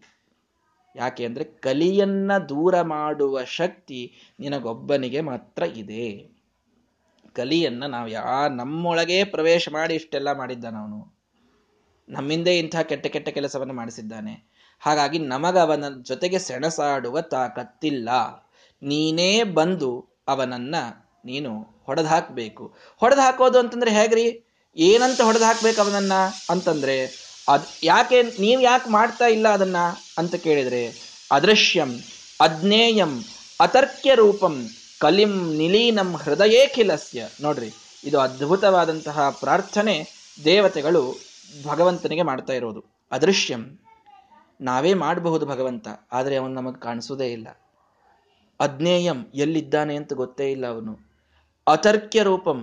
ಯಾಕೆ ಅಂದರೆ ಕಲಿಯನ್ನ ದೂರ ಮಾಡುವ ಶಕ್ತಿ ನಿನಗೊಬ್ಬನಿಗೆ ಮಾತ್ರ ಇದೆ. ಕಲಿಯನ್ನ ನಾವು ಯಾ ನಮ್ಮೊಳಗೆ ಪ್ರವೇಶ ಮಾಡಿ ಇಷ್ಟೆಲ್ಲ ಮಾಡಿದ್ದಾನ ಅವನು. ನಮ್ಮಿಂದ ಇಂಥ ಕೆಟ್ಟ ಕೆಟ್ಟ ಕೆಲಸವನ್ನು ಮಾಡಿಸಿದ್ದಾನೆ. ಹಾಗಾಗಿ ನಮಗ ಅವನ ಜೊತೆಗೆ ಸೆಣಸಾಡುವ ತಾಕತ್ತಿಲ್ಲ. ನೀನೇ ಬಂದು ಅವನನ್ನ ನೀನು ಹೊಡೆದು ಹಾಕಬೇಕು ಹೊಡೆದು ಹಾಕೋದು ಅಂತಂದ್ರೆ ಹೇಗ್ರಿ? ಏನಂತ ಹೊಡೆದು ಹಾಕ್ಬೇಕು ಅವನನ್ನ ಅಂತಂದ್ರೆ, ಅದ್ ಯಾಕೆ ನೀವು ಯಾಕೆ ಮಾಡ್ತಾ ಇಲ್ಲ ಅದನ್ನ ಅಂತ ಕೇಳಿದ್ರೆ, ಅದೃಶ್ಯಂ, ಅಜ್ಞೇಯಂ ಅತರ್ಕ್ಯ ರೂಪಂ ಕಲಿಂ ನಿಲೀನಂ ಹೃದಯೇಖಿಲಸ್ಯ ನೋಡ್ರಿ, ಇದು ಅದ್ಭುತವಾದಂತಹ ಪ್ರಾರ್ಥನೆ ದೇವತೆಗಳು ಭಗವಂತನಿಗೆ ಮಾಡ್ತಾ ಇರೋದು. ಅದೃಶ್ಯಂ. ನಾವೇ ಮಾಡಬಹುದು ಭಗವಂತ, ಆದರೆ ಅವನು ನಮಗೆ ಕಾಣಿಸೋದೇ ಇಲ್ಲ. ಅಜ್ಞೇಯಂ, ಎಲ್ಲಿದ್ದಾನೆ ಅಂತ ಗೊತ್ತೇ ಇಲ್ಲ ಅವನು. ಅತರ್ಕ್ಯ ರೂಪಂ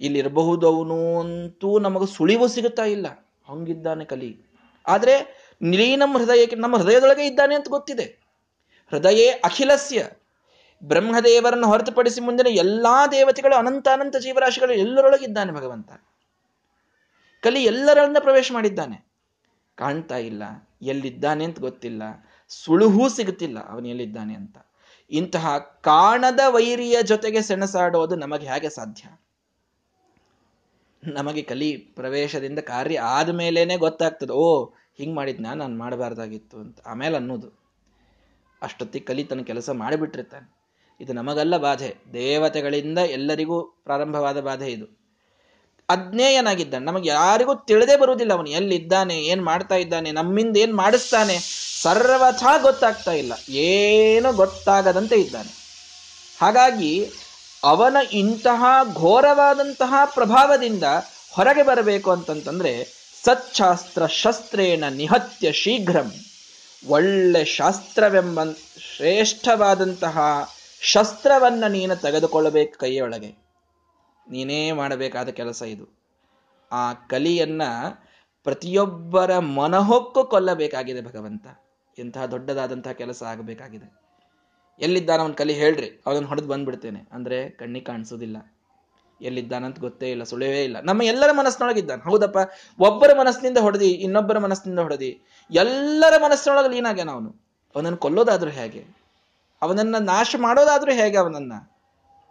ಇಲ್ಲಿರಬಹುದು ಅವನು ಅಂತೂ ನಮಗೆ ಸುಳಿವು ಸಿಗುತ್ತಾ ಇಲ್ಲ. ಹಂಗಿದ್ದಾನೆ ಕಲಿ. ಆದರೆ ನಿಲೀನಂ ಹೃದಯಕ್ಕೆ, ನಮ್ಮ ಹೃದಯದೊಳಗೆ ಇದ್ದಾನೆ ಅಂತ ಗೊತ್ತಿದೆ. ಹೃದಯೇ ಅಖಿಲಸ್ಯ. ಬ್ರಹ್ಮದೇವರನ್ನು ಹೊರತುಪಡಿಸಿ ಮುಂದಿನ ಎಲ್ಲಾ ದೇವತೆಗಳು ಅನಂತ ಅನಂತ ಜೀವರಾಶಿಗಳು ಎಲ್ಲರೊಳಗಿದ್ದಾನೆ ಭಗವಂತ. ಕಲಿ ಎಲ್ಲರನ್ನ ಪ್ರವೇಶ ಮಾಡಿದ್ದಾನೆ. ಕಾಣ್ತಾ ಇಲ್ಲ. ಎಲ್ಲಿದ್ದಾನೆ ಅಂತ ಗೊತ್ತಿಲ್ಲ. ಸುಳುಹೂ ಸಿಗುತ್ತಿಲ್ಲ. ಅವನು ಎಲ್ಲಿದ್ದಾನೆ ಅಂತ. ಇಂತಹ ಕಾಣದ ವೈರಿಯ ಜೊತೆಗೆ ಸೆಣಸಾಡೋದು ನಮಗೆ ಹೇಗೆ ಸಾಧ್ಯ? ನಮಗೆ ಕಲಿ ಪ್ರವೇಶದಿಂದ ಕಾರ್ಯ ಆದ ಮೇಲೇನೆ ಗೊತ್ತಾಗ್ತದೆ. ಓ, ಹಿಂಗ್ ಮಾಡಿದ್ನ, ನಾನು ಮಾಡಬಾರ್ದಾಗಿತ್ತು ಅಂತ. ಆಮೇಲೆ ಅನ್ನೋದು. ಅಷ್ಟೊತ್ತಿಗೆ ಕಲಿ ತನ್ನ ಕೆಲಸ ಮಾಡಿಬಿಟ್ಟಿರ್ತಾನೆ. ಇದು ನಮಗಲ್ಲ ಬಾಧೆ. ದೇವತೆಗಳಿಂದ ಎಲ್ಲರಿಗೂ ಪ್ರಾರಂಭವಾದ ಬಾಧೆ ಇದು. ಅಜ್ಞೇಯನಾಗಿದ್ದಾನೆ. ನಮಗೆ ಯಾರಿಗೂ ತಿಳಿದೇ ಬರುವುದಿಲ್ಲ ಅವನು. ಎಲ್ಲಿದ್ದಾನೆ, ಏನ್ ಮಾಡ್ತಾ ಇದ್ದಾನೆ, ನಮ್ಮಿಂದ ಏನ್ ಮಾಡಿಸ್ತಾನೆ, ಸರ್ವಥಾ ಗೊತ್ತಾಗ್ತಾ ಇಲ್ಲ. ಏನು ಗೊತ್ತಾಗದಂತೆ ಇದ್ದಾನೆ. ಹಾಗಾಗಿ ಅವನ ಇಂತಹ ಘೋರವಾದಂತಹ ಪ್ರಭಾವದಿಂದ ಹೊರಗೆ ಬರಬೇಕು ಅಂತಂತಂದ್ರೆ ಸಚ್ಛಾಸ್ತ್ರ ಶಸ್ತ್ರೇಣ ನಿಹತ್ಯ ಶೀಘ್ರಂ. ಒಳ್ಳೆ ಶಾಸ್ತ್ರವೆಂಬ ಶ್ರೇಷ್ಠವಾದಂತಹ ಶಸ್ತ್ರವನ್ನ ನೀನು ತೆಗೆದುಕೊಳ್ಳಬೇಕು ಕೈಯೊಳಗೆ. ನೀನೇ ಮಾಡಬೇಕಾದ ಕೆಲಸ ಇದು. ಆ ಕಲಿಯನ್ನ ಪ್ರತಿಯೊಬ್ಬರ ಮನಹೊಕ್ಕು ಕೊಲ್ಲಬೇಕಾಗಿದೆ ಭಗವಂತ. ಇಂತಹ ದೊಡ್ಡದಾದಂತಹ ಕೆಲಸ ಆಗಬೇಕಾಗಿದೆ. ಎಲ್ಲಿದ್ದಾನ ಅವನ ಕಲಿ ಹೇಳ್ರಿ, ಅವನನ್ನು ಹೊಡೆದು ಬಂದ್ಬಿಡ್ತೇನೆ. ಅಂದ್ರೆ ಕಣ್ಣಿ ಕಾಣಿಸೋದಿಲ್ಲ ಎಲ್ಲಿದ್ದಾನಂತ ಗೊತ್ತೇ ಇಲ್ಲ, ಸುಳಿವೇ ಇಲ್ಲ. ನಮ್ಮ ಎಲ್ಲರ ಮನಸ್ಸಿನೊಳಗಿದ್ದಾನೆ. ಹೌದಪ್ಪ, ಒಬ್ಬರ ಮನಸ್ಸಿನಿಂದ ಹೊಡೆದಿ, ಇನ್ನೊಬ್ಬರ ಮನಸ್ಸಿನಿಂದ ಹೊಡೆದಿ. ಎಲ್ಲರ ಮನಸ್ಸಿನೊಳಗೆ ಲೀನಾಗ್ಯಾನ ಅವನು. ಅವನನ್ನು ಕೊಲ್ಲೋದಾದ್ರೂ ಹೇಗೆ? ಅವನನ್ನ ನಾಶ ಮಾಡೋದಾದ್ರೂ ಹೇಗೆ ಅವನನ್ನ?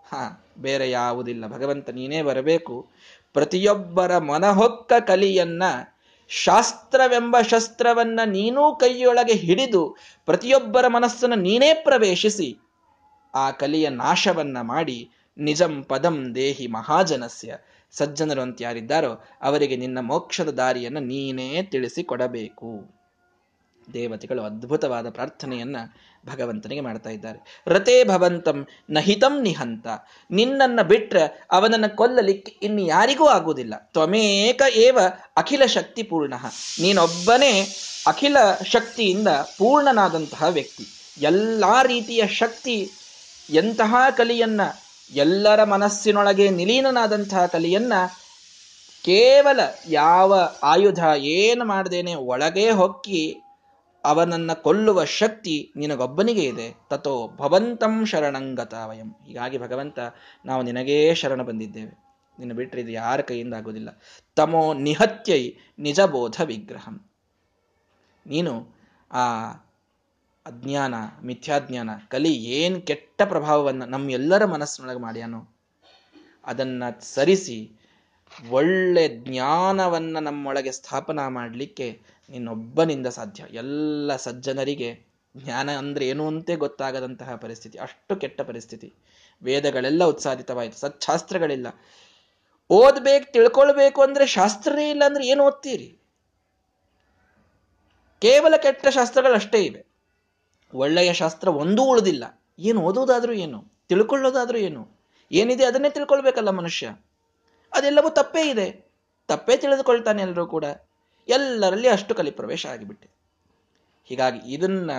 ಹಾ, ಬೇರೆ ಯಾವುದಿಲ್ಲ. ಭಗವಂತ ನೀನೇ ಬರಬೇಕು. ಪ್ರತಿಯೊಬ್ಬರ ಮನಹೊಕ್ಕ ಕಲಿಯನ್ನ, ಶಾಸ್ತ್ರವೆಂಬ ಶಸ್ತ್ರವನ್ನ ನೀನೂ ಕೈಯೊಳಗೆ ಹಿಡಿದು ಪ್ರತಿಯೊಬ್ಬರ ಮನಸ್ಸನ್ನು ನೀನೇ ಪ್ರವೇಶಿಸಿ, ಆ ಕಲಿಯ ನಾಶವನ್ನ ಮಾಡಿ ನಿಜಂ ಪದಂ ದೇಹಿ ಮಹಾಜನಸ್ಯ. ಸಜ್ಜನರು ಅಂತ ಯಾರಿದ್ದಾರೋ ಅವರಿಗೆ ನಿನ್ನ ಮೋಕ್ಷದ ದಾರಿಯನ್ನು ನೀನೇ ತಿಳಿಸಿ ಕೊಡಬೇಕು ದೇವತೆಗಳು ಅದ್ಭುತವಾದ ಪ್ರಾರ್ಥನೆಯನ್ನ ಭಗವಂತನಿಗೆ ಮಾಡ್ತಾ ಇದ್ದಾರೆ. ರತೆ ಭವಂತಂ ನಹಿತಂ ನಿಹಂತ. ನಿನ್ನನ್ನ ಬಿಟ್ರೆ ಅವನನ್ನ ಕೊಲ್ಲಲಿಕ್ಕೆ ಇನ್ನು ಯಾರಿಗೂ ಆಗುವುದಿಲ್ಲ. ತ್ವಮೇಕ ಏವ ಅಖಿಲ ಶಕ್ತಿ ಪೂರ್ಣ. ನೀನೊಬ್ಬನೇ ಅಖಿಲ ಶಕ್ತಿಯಿಂದ ಪೂರ್ಣನಾದಂತಹ ವ್ಯಕ್ತಿ. ಎಲ್ಲಾ ರೀತಿಯ ಶಕ್ತಿ ಎಂತಹ ಕಲಿಯನ್ನ, ಎಲ್ಲರ ಮನಸ್ಸಿನೊಳಗೆ ನಿಲೀನನಾದಂತಹ ಕಲಿಯನ್ನ ಕೇವಲ ಯಾವ ಆಯುಧ ಏನು ಮಾಡದೇನೆ ಒಳಗೆ ಹೊಕ್ಕಿ ಅವನನ್ನ ಕೊಲ್ಲುವ ಶಕ್ತಿ ನಿನಗೊಬ್ಬನಿಗೆ ಇದೆ. ತಥೋ ಭವಂತಂ ಶರಣಂಗತ ವಯಂ. ಹೀಗಾಗಿ ಭಗವಂತ, ನಾವು ನಿನಗೇ ಶರಣ ಬಂದಿದ್ದೇವೆ. ನಿನ್ನ ಬಿಟ್ಟರೆ ಇದು ಯಾರ ಕೈಯಿಂದ ಆಗೋದಿಲ್ಲ ತಮೋ ನಿಹತ್ಯೈ ನಿಜಬೋಧ ವಿಗ್ರಹಂ. ನೀನು ಆ ಅಜ್ಞಾನ, ಮಿಥ್ಯಾಜ್ಞಾನ, ಕಲಿ ಏನ್ ಕೆಟ್ಟ ಪ್ರಭಾವವನ್ನು ನಮ್ಮೆಲ್ಲರ ಮನಸ್ಸಿನೊಳಗೆ ಮಾಡ್ಯಾನೋ, ಅದನ್ನ ಸರಿಸಿ ಒಳ್ಳೆ ಜ್ಞಾನವನ್ನ ನಮ್ಮೊಳಗೆ ಸ್ಥಾಪನಾ ಮಾಡಲಿಕ್ಕೆ ನಿನ್ನೊಬ್ಬನಿಂದ ಸಾಧ್ಯ. ಎಲ್ಲ ಸಜ್ಜನರಿಗೆ ಜ್ಞಾನ ಅಂದ್ರೆ ಏನು ಅಂತೆ ಗೊತ್ತಾಗದಂತಹ ಪರಿಸ್ಥಿತಿ. ಅಷ್ಟು ಕೆಟ್ಟ ಪರಿಸ್ಥಿತಿ. ವೇದಗಳೆಲ್ಲ ಉತ್ಸಾದಿತವಾಯಿತು. ಸಚ್ಛಾಸ್ತ್ರಗಳಿಲ್ಲ ಓದ್ಬೇಕು, ತಿಳ್ಕೊಳ್ಬೇಕು ಅಂದ್ರೆ ಶಾಸ್ತ್ರನೇ ಇಲ್ಲ ಅಂದ್ರೆ ಏನು ಓದ್ತೀರಿ? ಕೇವಲ ಕೆಟ್ಟ ಶಾಸ್ತ್ರಗಳಷ್ಟೇ ಇವೆ. ಒಳ್ಳೆಯ ಶಾಸ್ತ್ರ ಒಂದೂ ಉಳಿದಿಲ್ಲ. ಏನು ಓದುವುದಾದ್ರೂ ಏನು? ತಿಳ್ಕೊಳ್ಳೋದಾದ್ರೂ ಏನು? ಏನಿದೆ ಅದನ್ನೇ ತಿಳ್ಕೊಳ್ಬೇಕಲ್ಲ ಮನುಷ್ಯ? ಅದೆಲ್ಲವೂ ತಪ್ಪೇ ಇದೆ. ತಪ್ಪೇ ತಿಳಿದುಕೊಳ್ತಾನೆ ಎಲ್ಲರೂ ಕೂಡ. ಎಲ್ಲರಲ್ಲಿ ಅಷ್ಟು ಕಲಿ ಪ್ರವೇಶ ಆಗಿಬಿಟ್ಟೆ. ಹೀಗಾಗಿ ಇದನ್ನ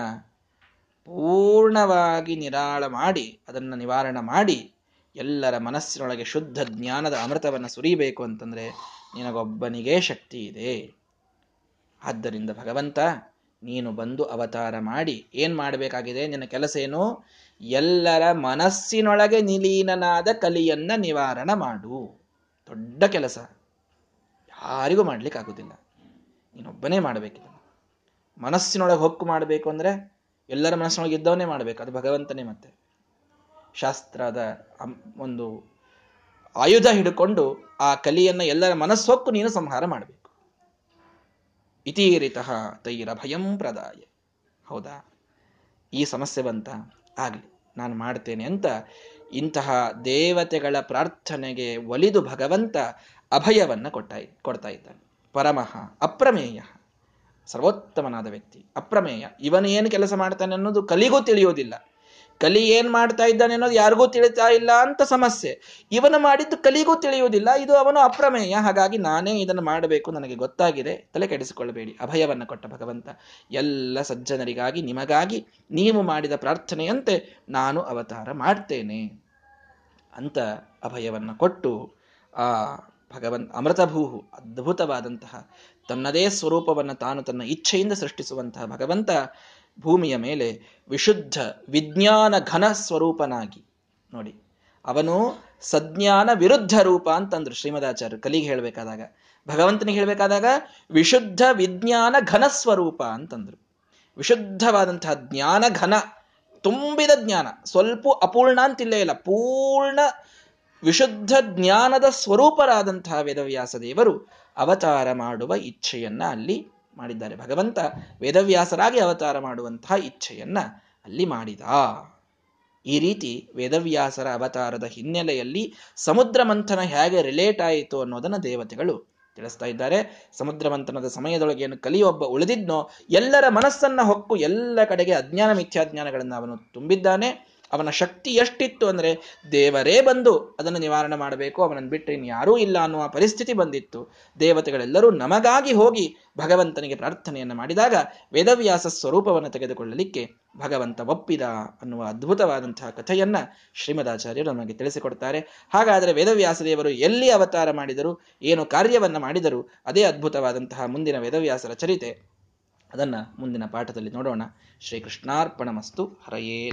ಪೂರ್ಣವಾಗಿ ನಿರಾಳ ಮಾಡಿ, ಅದನ್ನು ನಿವಾರಣೆ ಮಾಡಿ, ಎಲ್ಲರ ಮನಸ್ಸಿನೊಳಗೆ ಶುದ್ಧ ಜ್ಞಾನದ ಅಮೃತವನ್ನು ಸುರಿಬೇಕು ಅಂತಂದ್ರೆ ನಿನಗೊಬ್ಬನಿಗೇ ಶಕ್ತಿ ಇದೆ. ಆದ್ದರಿಂದ ಭಗವಂತ, ನೀನು ಬಂದು ಅವತಾರ ಮಾಡಿ, ಏನು ಮಾಡಬೇಕಾಗಿದೆ, ನಿನ್ನ ಕೆಲಸ ಏನು? ಎಲ್ಲರ ಮನಸ್ಸಿನೊಳಗೆ ನಿಲೀನನಾದ ಕಲಿಯನ್ನ ನಿವಾರಣ ಮಾಡು. ದೊಡ್ಡ ಕೆಲಸ. ಯಾರಿಗೂ ಮಾಡ್ಲಿಕ್ಕಾಗುದಿಲ್ಲ. ನೀನೊಬ್ಬನೇ ಮಾಡಬೇಕು ಮನಸ್ಸಿನೊಳಗೆ ಹೊಕ್ಕು ಮಾಡಬೇಕು ಅಂದ್ರೆ ಎಲ್ಲರ ಮನಸ್ಸಿನೊಳಗೆ ಇದ್ದವನೇ ಮಾಡಬೇಕು. ಅದು ಭಗವಂತನೇ ಮತ್ತೆ. ಶಾಸ್ತ್ರದ ಒಂದು ಆಯುಧ ಹಿಡ್ಕೊಂಡು ಆ ಕಲಿಯನ್ನು ಎಲ್ಲರ ಮನಸ್ಸೊಕ್ಕು ನೀನು ಸಂಹಾರ ಮಾಡಬೇಕು. ಇತೀರಿತಃ ತೈರ ಭಯಂ ಪ್ರದಾಯ. ಹೌದಾ? ಈ ಸಮಸ್ಯೆ ಬಂತ? ಆಗಲಿ, ನಾನು ಮಾಡ್ತೇನೆ ಅಂತ ಇಂತಹ ದೇವತೆಗಳ ಪ್ರಾರ್ಥನೆಗೆ ಒಲಿದು ಭಗವಂತ ಅಭಯವನ್ನ ಕೊಟ್ಟ ಕೊಡ್ತಾ ಇದ್ದಾನೆ. ಪರಮಃ, ಅಪ್ರಮೇಯ, ಸರ್ವೋತ್ತಮನಾದ ವ್ಯಕ್ತಿ, ಅಪ್ರಮೇಯ. ಇವನೇನು ಕೆಲಸ ಮಾಡ್ತಾನೆ ಅನ್ನೋದು ಕಲಿಗೂ ತಿಳಿಯೋದಿಲ್ಲ. ಕಲಿ ಏನ್ ಮಾಡ್ತಾ ಇದ್ದಾನೆ ಅನ್ನೋದು ಯಾರಿಗೂ ತಿಳಿತಾ ಇಲ್ಲ ಅಂತ ಸಮಸ್ಯೆ. ಇವನು ಮಾಡಿದ್ದು ಕಲಿಗೂ ತಿಳಿಯುವುದಿಲ್ಲ, ಇದು ಅವನು ಅಪ್ರಮೇಯ. ಹಾಗಾಗಿ ನಾನೇ ಇದನ್ನು ಮಾಡಬೇಕು, ನನಗೆ ಗೊತ್ತಾಗಿದೆ, ತಲೆ ಕೆಡಿಸಿಕೊಳ್ಳಬೇಡಿ, ಅಭಯವನ್ನು ಕೊಟ್ಟ ಭಗವಂತ. ಎಲ್ಲ ಸಜ್ಜನರಿಗಾಗಿ, ನಿಮಗಾಗಿ ನೀವು ಮಾಡಿದ ಪ್ರಾರ್ಥನೆಯಂತೆ ನಾನು ಅವತಾರ ಮಾಡ್ತೇನೆ ಅಂತ ಅಭಯವನ್ನು ಕೊಟ್ಟು ಆ ಭಗವನ್ ಅಮೃತಭೂಹು ಅದ್ಭುತವಾದಂತಹ ತನ್ನದೇ ಸ್ವರೂಪವನ್ನು ತಾನು ತನ್ನ ಇಚ್ಛೆಯಿಂದ ಸೃಷ್ಟಿಸುವಂತಹ ಭಗವಂತ ಭೂಮಿಯ ಮೇಲೆ ವಿಶುದ್ಧ ವಿಜ್ಞಾನ ಘನ ಸ್ವರೂಪನಾಗಿ. ನೋಡಿ, ಅವನು ಸಜ್ಞಾನ ವಿರುದ್ಧ ರೂಪ ಅಂತಂದ್ರು ಶ್ರೀಮದಾಚಾರ್ಯ ಕಲಿಗೆ ಹೇಳಬೇಕಾದಾಗ. ಭಗವಂತನಿಗೆ ಹೇಳಬೇಕಾದಾಗ ವಿಶುದ್ಧ ವಿಜ್ಞಾನ ಘನ ಸ್ವರೂಪ ಅಂತಂದ್ರು. ವಿಶುದ್ಧವಾದಂತಹ ಜ್ಞಾನ ಘನ, ತುಂಬಿದ ಜ್ಞಾನ, ಸ್ವಲ್ಪ ಅಪೂರ್ಣ ಅಂತಿಲ್ಲೇ, ಇಲ್ಲ, ಪೂರ್ಣ ವಿಶುದ್ಧ ಜ್ಞಾನದ ಸ್ವರೂಪರಾದಂತಹ ವೇದವ್ಯಾಸ ದೇವರು ಅವತಾರ ಮಾಡುವ ಇಚ್ಛೆಯನ್ನ ಅಲ್ಲಿ ಮಾಡಿದ್ದಾರೆ. ಭಗವಂತ ವೇದವ್ಯಾಸರಾಗಿ ಅವತಾರ ಮಾಡುವಂತಹ ಇಚ್ಛೆಯನ್ನ ಅಲ್ಲಿ ಮಾಡಿದ. ಈ ರೀತಿ ವೇದವ್ಯಾಸರ ಅವತಾರದ ಹಿನ್ನೆಲೆಯಲ್ಲಿ ಸಮುದ್ರ ಮಂಥನ ಹೇಗೆ ರಿಲೇಟ್ ಆಯಿತು ಅನ್ನೋದನ್ನ ದೇವತೆಗಳು ತಿಳಿಸ್ತಾ ಇದ್ದಾರೆ. ಸಮುದ್ರ ಮಂಥನದ ಸಮಯದೊಳಗೆ ಏನು ಕಲಿಯೊಬ್ಬ ಉಳಿದಿದ್ನೋ ಎಲ್ಲರ ಮನಸ್ಸನ್ನ ಹೊಕ್ಕು ಎಲ್ಲ ಕಡೆಗೆ ಅಜ್ಞಾನ ಮಿಥ್ಯಾಜ್ಞಾನಗಳನ್ನು ಅವನು ತುಂಬಿದ್ದಾನೆ. ಅವನ ಶಕ್ತಿ ಎಷ್ಟಿತ್ತು ಅಂದರೆ, ದೇವರೇ ಬಂದು ಅದನ್ನು ನಿವಾರಣೆ ಮಾಡಬೇಕು, ಅವನನ್ನು ಬಿಟ್ಟು ಇನ್ಯಾರೂ ಇಲ್ಲ ಅನ್ನುವ ಪರಿಸ್ಥಿತಿ ಬಂದಿತ್ತು. ದೇವತೆಗಳೆಲ್ಲರೂ ನಮಗಾಗಿ ಹೋಗಿ ಭಗವಂತನಿಗೆ ಪ್ರಾರ್ಥನೆಯನ್ನು ಮಾಡಿದಾಗ ವೇದವ್ಯಾಸ ಸ್ವರೂಪವನ್ನು ತೆಗೆದುಕೊಳ್ಳಲಿಕ್ಕೆ ಭಗವಂತ ಒಪ್ಪಿದ ಅನ್ನುವ ಅದ್ಭುತವಾದಂತಹ ಕಥೆಯನ್ನ ಶ್ರೀಮದಾಚಾರ್ಯರು ನಮಗೆ ತಿಳಿಸಿಕೊಡ್ತಾರೆ. ಹಾಗಾದರೆ ವೇದವ್ಯಾಸ ದೇವರು ಎಲ್ಲಿ ಅವತಾರ ಮಾಡಿದರು, ಏನು ಕಾರ್ಯವನ್ನ ಮಾಡಿದರು, ಅದೇ ಅದ್ಭುತವಾದಂತಹ ಮುಂದಿನ ವೇದವ್ಯಾಸರ ಚರಿತೆ. ಅದನ್ನ ಮುಂದಿನ ಪಾಠದಲ್ಲಿ ನೋಡೋಣ. ಶ್ರೀಕೃಷ್ಣಾರ್ಪಣ ಮಸ್ತು ಹರಯೇ